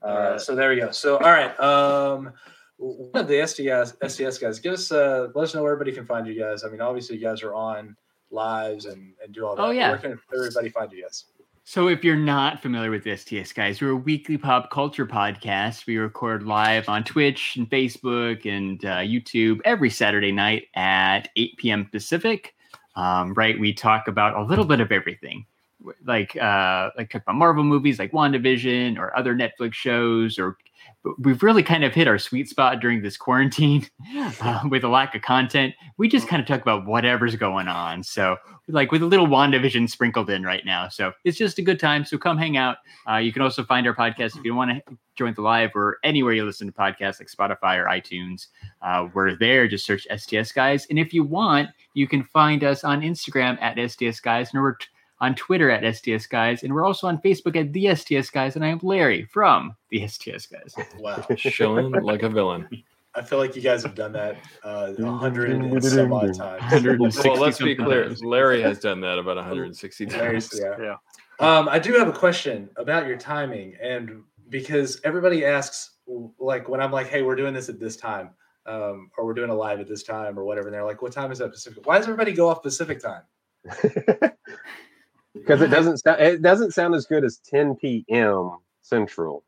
D: Uh,
B: Alright.
D: So there we go. So all right, um, one of the STS STS guys, give us uh, let us know where everybody can find you guys. I mean, obviously you guys are on lives and, and do all that.
F: Oh, yeah.
D: Where can everybody find you guys?
F: So, if you're not familiar with STS guys, we're a weekly pop culture podcast. We record live on Twitch and Facebook and uh, YouTube every Saturday night at 8 p.m. Pacific. Um, right, we talk about a little bit of everything. Like uh like talk about Marvel movies like WandaVision or other Netflix shows or we've really kind of hit our sweet spot during this quarantine <laughs> uh, with a lack of content. We just kind of talk about whatever's going on. So, like with a little WandaVision sprinkled in right now. So, it's just a good time. So, come hang out. Uh, you can also find our podcast if you want to join the live or anywhere you listen to podcasts like Spotify or iTunes. Uh, we're there. Just search STS Guys. And if you want, you can find us on Instagram at STS Guys. And we're on Twitter at STS Guys, and we're also on Facebook at the STS Guys. And I am Larry from the STS Guys.
D: Wow. <laughs>
E: Showing like a villain.
D: I feel like you guys have done that uh, a hundred and <laughs> some odd times.
F: 160
E: Well, let's be clear.
F: times.
E: Larry has done that about 160 times.
D: yeah.
B: Yeah.
D: Um, I do have a question about your timing, and because everybody asks, like, when I'm like, "Hey, we're doing this at this time," um, or "We're doing a live at this time," or whatever, and they're like, "What time is that Pacific?" Why does everybody go off Pacific time? <laughs>
C: because it doesn't sound it doesn't sound as good as 10 p.m. Central.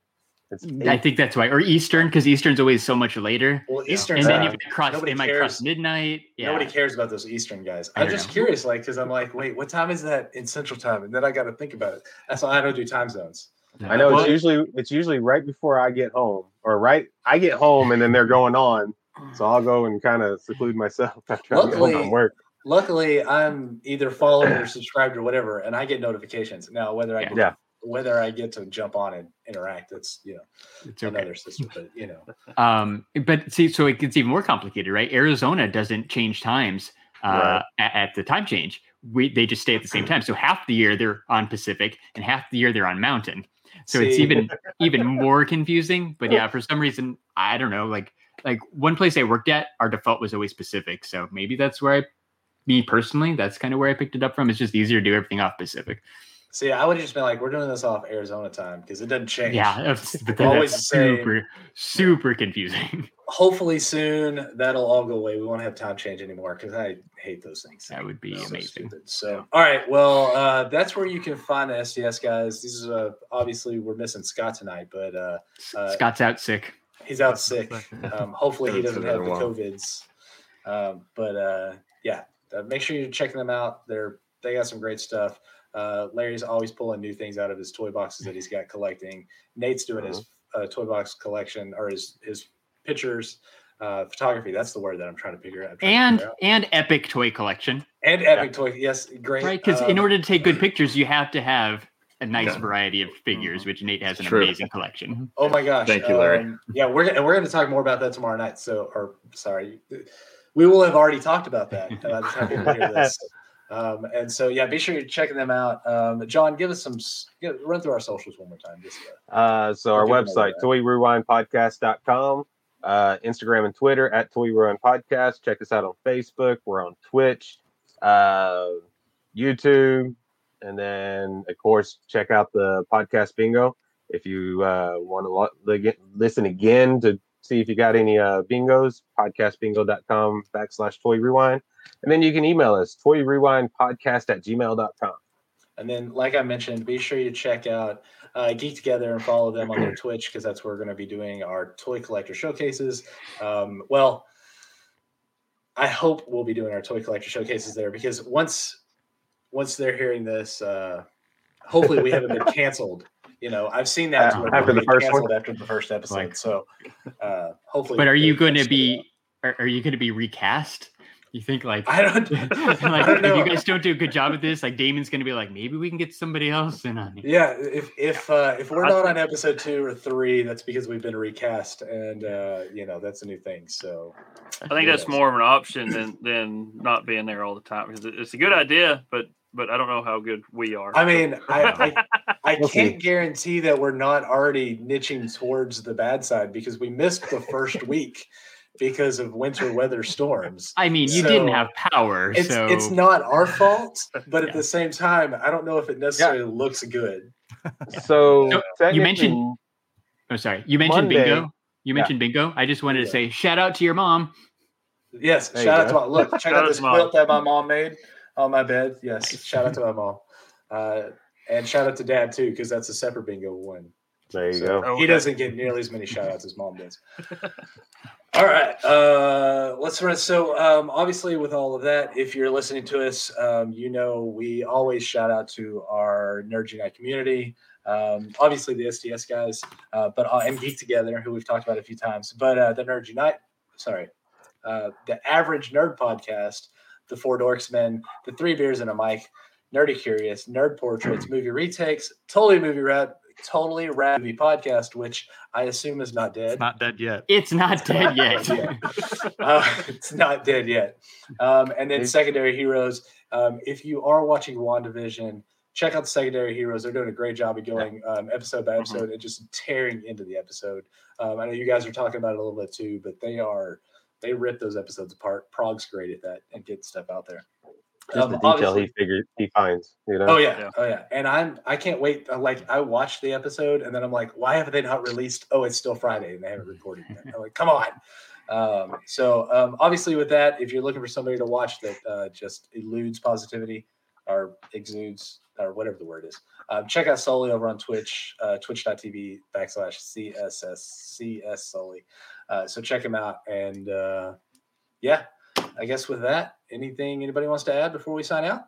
C: It's
F: I think that's why, or Eastern, because Eastern's always so much later.
D: Well, Eastern.
F: And then
C: you
F: even across,
D: nobody
F: it might
D: cares.
F: cross midnight. Yeah.
D: Nobody cares about those Eastern guys.
F: I
D: I'm just
F: know.
D: curious, like, because I'm like, wait, what time is that in Central Time? And then I got to think about it. That's why I don't do time zones.
C: I know
F: Well,
C: it's usually it's usually right before I get home or right I get home and then they're going on. So I'll go and kind of seclude myself <laughs> after I get home from work.
D: Luckily, I'm either followed or subscribed or whatever, and I get notifications. Now, whether I
F: Yeah.
D: get,
C: Yeah.
D: whether I get to jump on and interact, that's you know
F: it's okay.
D: another system. But you know, <laughs>
F: Um, but see, so it gets even more complicated, right? Arizona doesn't change times uh,
C: Right.
F: at, at the time change. We they just stay at the same time. So half the year they're on Pacific, and half the year they're on Mountain. So it's even <laughs> even more confusing. But yeah, for some reason, I don't know. Like like one place I worked at, our default was always Pacific. So maybe that's where I, me personally, that's kind of where I picked it up from. It's just easier to do everything off Pacific.
D: see, I would have just been like, we're doing this off Arizona time because it doesn't change.
F: Yeah, that's- <laughs> but then
D: Always
F: that's super super confusing. <laughs>
D: Hopefully soon that'll all go away. We won't have time change anymore because I hate those things.
F: That would be
D: So
F: amazing.
D: stupid. So, all right. Well, uh, that's where you can find the STS guys. These is uh, obviously we're missing Scott tonight, but uh, Uh,
F: Scott's out sick.
D: he's out sick. <laughs> Um, hopefully he doesn't have the
E: in
D: covids. Um, but uh, yeah, uh, make sure you're checking them out. They're they got some great stuff. Uh, Larry's always pulling new things out of his toy boxes that he's got collecting. Nate's doing his uh, toy box collection or his his pictures, uh, photography. That's the word that I'm trying to figure out. I'm trying to
F: And
D: figure out.
F: and epic toy collection.
D: and epic toy. Yes, great.
F: right because in
D: Um,
F: order to take good pictures you have to have a nice
E: Yeah.
F: variety of figures which nate has an
E: True.
F: amazing collection
D: Oh my gosh!
E: Thank you, Larry.
D: Um, yeah, we're gonna, we're going to talk more about that tomorrow night. So, or sorry, we will have already talked about that <laughs> by the time people hear this. Um, and so, yeah, be sure you're checking them out. Um, John, give us some give, run through our socials one more time. Just uh,
C: Uh, so our
D: We'll give them
C: website,
D: that.
C: Toy Rewind Podcast.com, uh, Instagram and Twitter at Toy Rewind Podcast. Check us out on Facebook. We're on Twitch, uh, YouTube, and then of course check out the podcast bingo. If you uh, want to lo- listen again to see if you got any uh, bingos, podcastbingo.com backslash Toy Rewind. And then you can email us, Toy Rewind Podcast at gmail.com.
D: And then, like I mentioned, be sure you check out uh, Geek Together and follow them on their <clears throat> Twitch because that's where we're going to be doing our toy collector showcases. Um, well, I hope we'll be doing our toy collector showcases there because once once they're hearing this, uh, hopefully we haven't been <laughs> canceled. You know, I've seen that to where
C: After the first one?
D: after the first episode.
F: Like-
D: so uh, hopefully,
F: but are you going to be are, are you going to be recast you think like <laughs>
D: I don't. <laughs>
F: like
D: I don't
F: if you guys don't do a good job at this like damon's going to be like maybe we can get somebody else in on it
D: Yeah, if if uh, if we're not on episode two or three, that's because we've been recast, and uh, you know that's a new thing. So
B: I think that's more of an option than than not being there all the time because it's a good idea, but but I don't know how good we are.
D: I mean, I I, I <laughs>
C: We'll
D: can't
C: see.
D: guarantee that we're not already niching towards the bad side because we missed the first <laughs> week because of winter weather storms.
F: i mean you didn't have power
D: It's
F: so
D: it's not our <laughs> fault, but at the same time, I don't know if it necessarily looks good.
C: So,
F: So,
C: technically-
F: mentioned- oh sorry you mentioned
C: Monday-
F: bingo you
C: Yeah.
F: mentioned bingo i just wanted to say shout out to your mom
D: Yes,
C: There
D: shout
C: you
D: out to
C: go.
D: my look. Check out
B: out
D: this quilt that my mom made on my bed. Yes, shout out to my mom, uh, and shout out to dad too because that's a separate bingo one.
C: there you
D: So
C: go.
B: Oh,
D: He
B: okay.
D: doesn't get nearly as many shout outs as mom does. <laughs> All right. Uh, let's run. So, um, obviously, with all of that, if you're listening to us, um, you know we always shout out to our Nerd Unite community. Um, obviously, the STS guys, uh, but uh, and Geek Together, who we've talked about a few times. But uh, the Nerd Unite, sorry, uh, the Average Nerd Podcast, the Four Dorks Men, the Three Beers and a Mic, Nerdy Curious, Nerd Portraits, <clears throat> Movie Retakes, Totally Movie Rap, Totally Rap Movie Podcast, which I assume is not dead.
G: It's not dead yet.
F: It's not dead yet. <laughs>
D: Uh, it's not dead yet. Um, and then Secondary Heroes. Um, if you are watching WandaVision, check out the Secondary Heroes. They're doing a great job of going um, episode by episode and just tearing into the episode. Um, I know you guys are talking about it a little bit too, but they are they rip those episodes apart. Prog's great at that and getting stuff out there.
C: Just
D: Um,
C: the detail he figures he finds. You know.
D: Oh yeah,
B: Yeah.
D: oh yeah, and I'm I can't wait. uh, Like I watched the episode, and then I'm like, why haven't they not released? Oh, it's still Friday, and they haven't recorded yet. I'm like, come on. Um, so um, obviously, with that, if you're looking for somebody to watch that uh, just eludes positivity or exudes or whatever the word is, um, check out Sully over on Twitch, uh, twitch.tv backslash CSS CS Sully. Uh, so check him out, and uh, yeah, I guess with that, anything anybody wants to add before we sign out?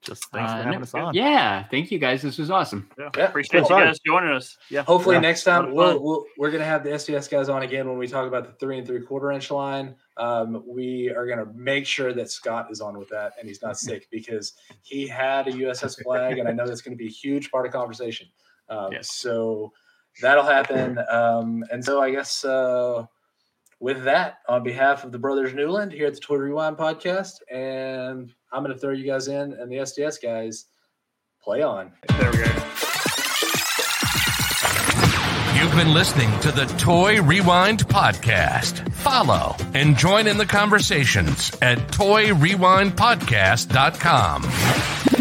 G: Just thanks
F: Uh,
G: for
F: no,
G: having us on.
F: Yeah, thank you guys. This was awesome.
B: Yeah,
D: Yeah,
B: appreciate you guys joining us. Yeah,
D: Hopefully
C: Yeah.
D: next time we'll, we'll we're gonna have the STS guys on again when we talk about the three and three quarter inch line. Um, we are gonna make sure that Scott is on with that and he's not sick <laughs> because he had a USS Flagg and I know that's gonna be a huge part of conversation. Um,
F: Yes.
D: So that'll happen. Um, and so I guess uh, with that, on behalf of the Brothers Newland here at the Toy Rewind podcast, and I'm gonna throw you guys in and the STS guys play on.
B: there we go.
A: You've been listening to the Toy Rewind Podcast. Follow and join in the conversations at toyrewindpodcast.com.